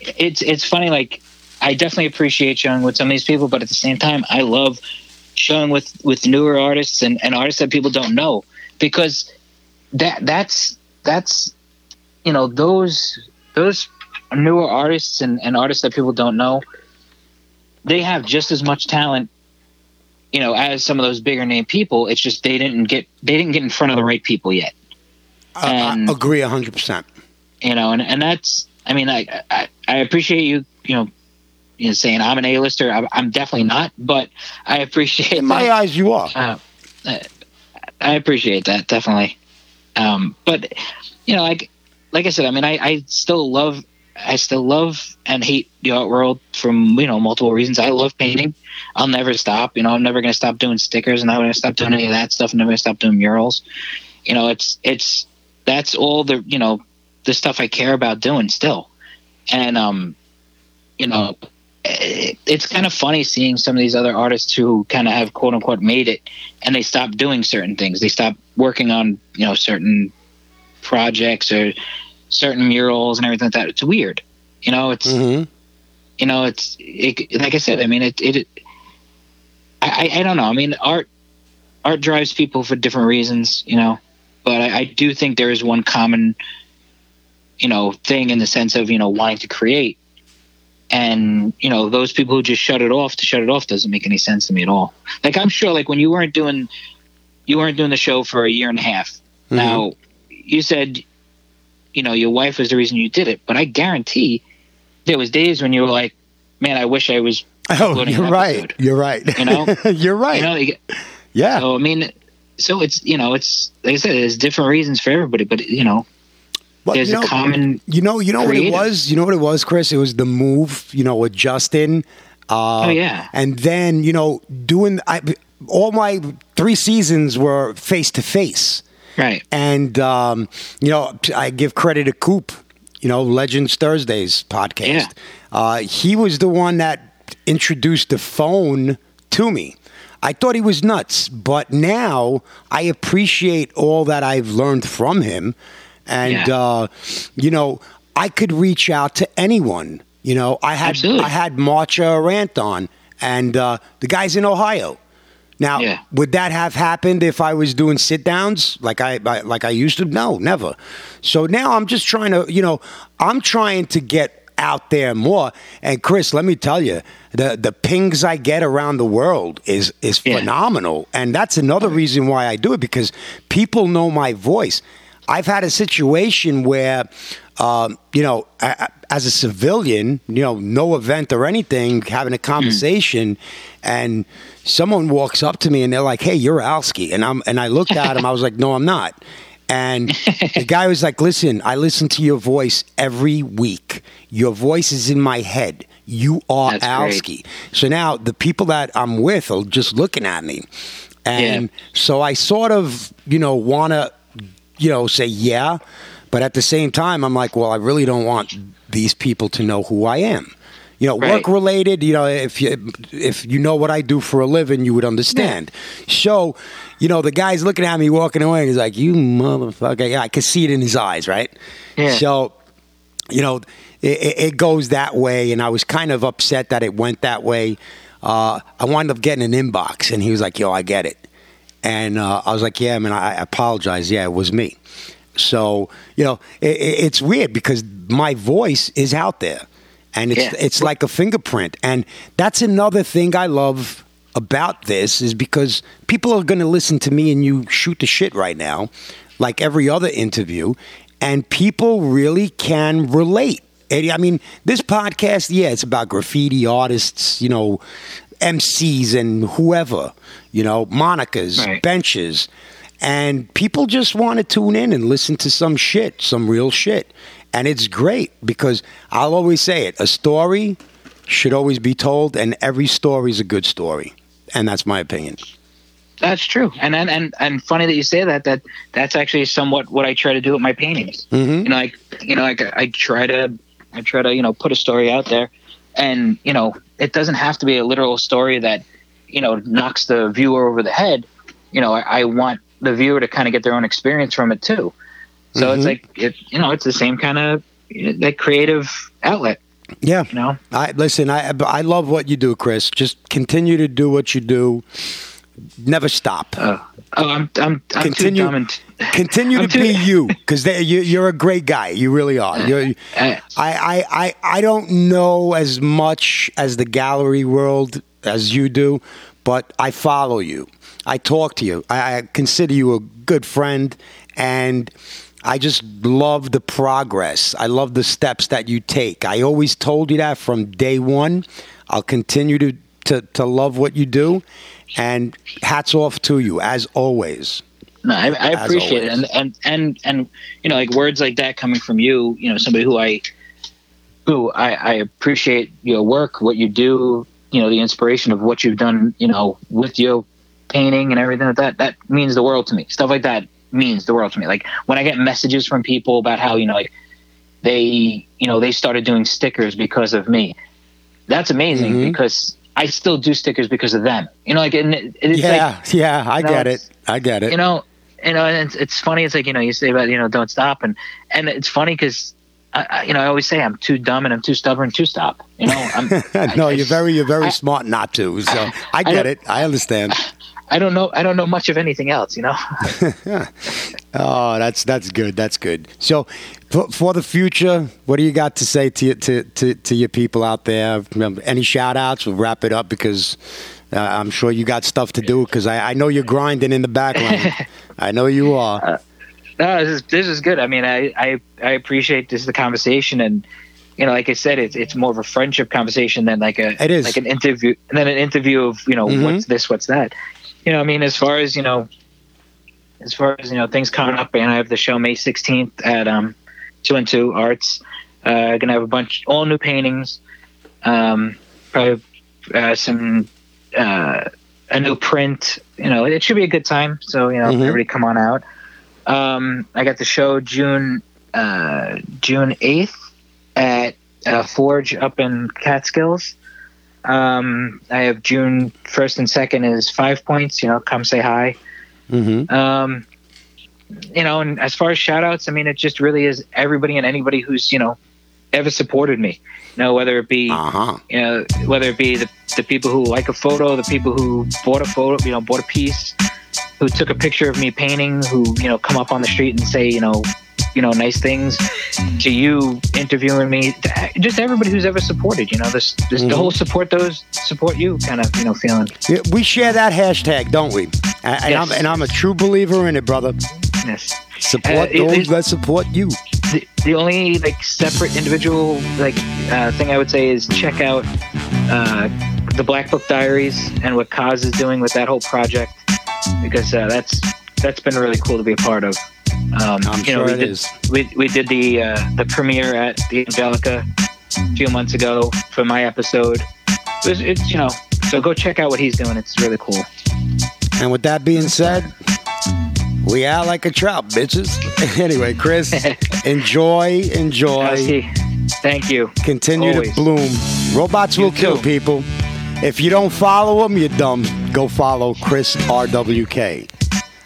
it's it's funny. Like I definitely appreciate showing with some of these people, but at the same time, I love showing with with newer artists and, and artists that people don't know because that that's that's you know those those newer artists and, and artists that people don't know they have just as much talent you know as some of those bigger name people it's just they didn't get they didn't get in front of the right people yet I, and- I agree hundred percent. you know, and, and that's, I mean, I, I, I appreciate you, you know, you know, saying I'm an A-lister. I'm, I'm definitely not, but I appreciate In my that. eyes, you are. Uh, I appreciate that definitely. Um, but you know, like, like I said, I mean, I, I still love, I still love and hate the art world from you know multiple reasons. I love painting. I'll never stop. You know, I'm never going to stop doing stickers. And I'm not going to stop doing any of that stuff. I'm never going to stop doing murals. You know, it's it's that's all the you know the stuff I care about doing still, and um, you know, it's kind of funny seeing some of these other artists who kind of have quote unquote made it, and they stop doing certain things. They stop working on you know certain projects or certain murals and everything like that. It's weird, you know. It's hmm you know, it's it, like I said. I mean, it. it I, I I don't know. I mean, art art drives people for different reasons, you know. But I, I do think there is one common, you know, thing in the sense of you know wanting to create, and you know those people who just shut it off to shut it off doesn't make any sense to me at all. Like I'm sure, like when you weren't doing, you weren't doing the show for a year and a half. Mm-hmm. Now, you said, you know, your wife was the reason you did it, but I guarantee there was days when you were like, "Man, I wish I was." Oh, you're right. You're right. You know? you're right. You know, you get- yeah. so I mean, so it's you know, it's like I said, there's different reasons for everybody, but you know, Well, there's you know, a common. You know, you know creative. what it was. You know what it was, Chris. It was the move. You know, with Justin. Uh, Oh, yeah. And then you know, doing I, all my three seasons were face to face, Right. and um, you know, I give credit to Coop. You know, Legends Thursdays podcast. Yeah. Uh, he was the one that introduced the phone to me. I thought he was nuts, but now I appreciate all that I've learned from him. And, Yeah. uh, you know, I could reach out to anyone. You know, I had Absolutely. I had Marcha Rant on, and uh, the guy's in Ohio. Now, Yeah. would that have happened if I was doing sit downs like I, I like I used to? No, never. So now I'm just trying to, you know, I'm trying to get out there more. And Chris, let me tell you, the the pings I get around the world is is Yeah. phenomenal, and that's another reason why I do it because people know my voice. I've had a situation where, um, you know, as a civilian, you know, no event or anything, having a conversation, and someone walks up to me and they're like, "Hey, you're Alski," and I'm and I looked at him, I was like, "No, I'm not." And the guy was like, "Listen, I listen to your voice every week. Your voice is in my head. You are That's great. Alski." So now the people that I'm with are just looking at me, and so I sort of, you know, want to, you know, say yeah, but at the same time, I'm like, well, I really don't want these people to know who I am. You know, Right. work related. You know, if you if you know what I do for a living, you would understand. So, you know, the guy's looking at me walking away, and he's like, "You motherfucker!" Yeah, I could see it in his eyes, right? Yeah. So, you know, it, it it goes that way, and I was kind of upset that it went that way. Uh, I wound up getting an inbox, and he was like, "Yo, I get it," and uh, I was like, "Yeah, man, I, I apologize. Yeah, it was me." So, you know, it, it- it's weird because my voice is out there, and it's Yeah. it's like a fingerprint, and that's another thing I love about this is because people are going to listen to me and you shoot the shit right now, like every other interview, and people really can relate. And, I mean, this podcast, yeah, it's about graffiti artists, you know, MCs and whoever, you know, monikers, Right. benches. And people just want to tune in and listen to some shit, some real shit. And it's great because I'll always say it a story should always be told, and every story is a good story. And that's my opinion. That's true, and and and and funny that you say that. That that's actually somewhat what I try to do with my paintings. Mhm. You know, like you know, like I try to, I try to, you know, put a story out there, and you know, it doesn't have to be a literal story that, you know, knocks the viewer over the head. You know, I, I want the viewer to kind of get their own experience from it too. So Mhm. it's like it, you know, it's the same kind of that creative outlet. Yeah. You know, I listen. I I love what you do, Chris. Just continue to do what you do. Never stop. uh, oh, I'm I'm I'm Continue- and Continue I'm to be you, because you, you're a great guy. You really are. You're, Uh, I, I, I, I don't know as much as the gallery world as you do, but I follow you. I talk to you. I, I consider you a good friend, and I just love the progress. I love the steps that you take. I always told you that from day one. I'll continue to, to, to love what you do, and hats off to you as always. No, I, I appreciate it, and and and and you know, like words like that coming from you, you know, somebody who I, who I, I appreciate your work, what you do, you know, the inspiration of what you've done, you know, with your painting and everything like that. That means the world to me. Stuff like that means the world to me. Like when I get messages from people about how you know, like they, you know, they started doing stickers because of me. That's amazing Mhm. because I still do stickers because of them. You know, like and it, it's like yeah, yeah, I you know, get it. I get it. you know, you know, and it's, it's funny. It's like you know, you say about you know, don't stop, and and it's funny because. I, I- you know, I always say I'm too dumb and I'm too stubborn to stop. You know, I'm, no, I- you're very, you're very smart not to. So I get it. I understand. I don't know. I don't know much of anything else. You know. Oh, that's that's good. That's good. So, for, for the future, what do you got to say to your, to, to to your people out there? Any shout outs? We'll wrap it up because uh, I'm sure you got stuff to do. Because I, I know you're grinding in the background. I know you are. No, this is this is good. I mean, I I, I appreciate this the conversation, and you know, like I said, it's it's more of a friendship conversation than like a It is. like an interview, and then an interview of you know Mhm. what's this, what's that. You know, I mean, as far as you know, as far as you know, things coming up, and I have the show May sixteenth at um two and two Arts. Uh, gonna have a bunch, all new paintings, um, probably uh, some uh, a new print. You know, it should be a good time. So you know, Mhm. everybody come on out. Um, I got the show June uh, June eighth at uh, Forge up in Catskills. Um, I have June first and second is Five Points. You know, come say hi. hmm Um, you know, and as far as shout outs, I mean, it just really is everybody and anybody who's, you know, ever supported me. You know, whether it be, Uh huh. you know, whether it be the, the people who like a photo, the people who bought a photo, you know, bought a piece, who took a picture of me painting, who, you know, come up on the street and say, you know, you know, nice things to you interviewing me, just everybody who's ever supported, you know, this, this Mhm. the whole support those, support you kind of, you know, feeling. Yeah, we share that hashtag, don't we? And, Yes. I'm and I'm a true believer in it, brother. Yes. Support Uh, it- those it's- that support you. the, the only like separate individual like uh, thing I would say is check out uh, the Black Book Diaries and what Kaz is doing with that whole project because uh, that's that's been really cool to be a part of. Um, I'm you know, sure we it did, is. We, we did the uh, the premiere at the Angelika a few months ago for my episode. It was, it's you know so go check out what he's doing. It's really cool. And with that being said, we are like a trout, bitches. anyway, Chris, enjoy, enjoy. Thank you. Continue to bloom. Robots You will kill too. people. If you don't follow them, you're dumb. Go follow Chris RWK.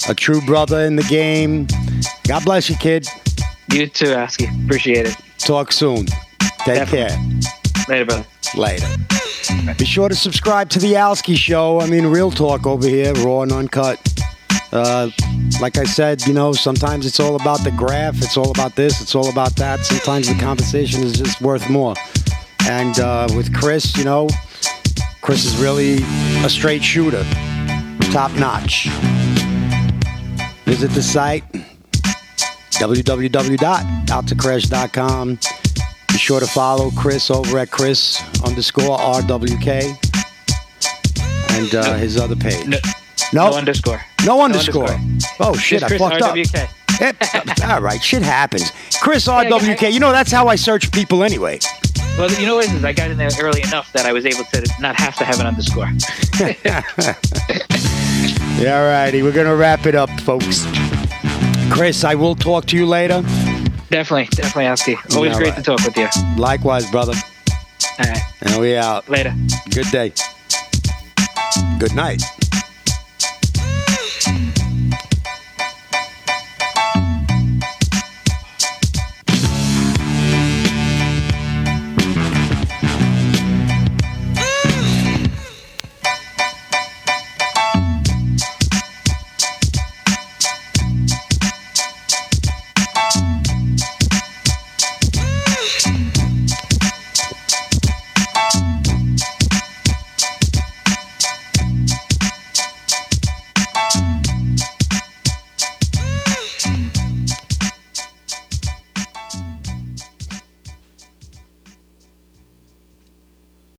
A true brother in the game. God bless you, kid. You too, Alski. Appreciate it. Talk soon. Take Definitely. care. Later, brother. Later. Be sure to subscribe to the Alski Show. I mean, real talk over here, raw and uncut. Uh, like I said, you know, sometimes it's all about the graph. It's all about this. It's all about that. Sometimes the conversation is just worth more. And uh, with Chris, you know, Chris is really a straight shooter, top notch. Visit the site www.outtocrash.com. Be sure to follow Chris over at Chris underscore RWK. and uh, his other page. No, No, no underscore. no underscore. underscore. Oh shit, Just I Chris fucked up. RWK. It- all right, shit happens. Chris RWK. You know that's how I search people anyway. Well, you know what is? I got in there early enough that I was able to not have to have an underscore. Yeah, all righty. We're gonna wrap it up, folks. Chris, I will talk to you later. Definitely, definitely, Alski. Always All great right. to talk with you. Likewise, brother. All right, And we out. later. Good day. Good night.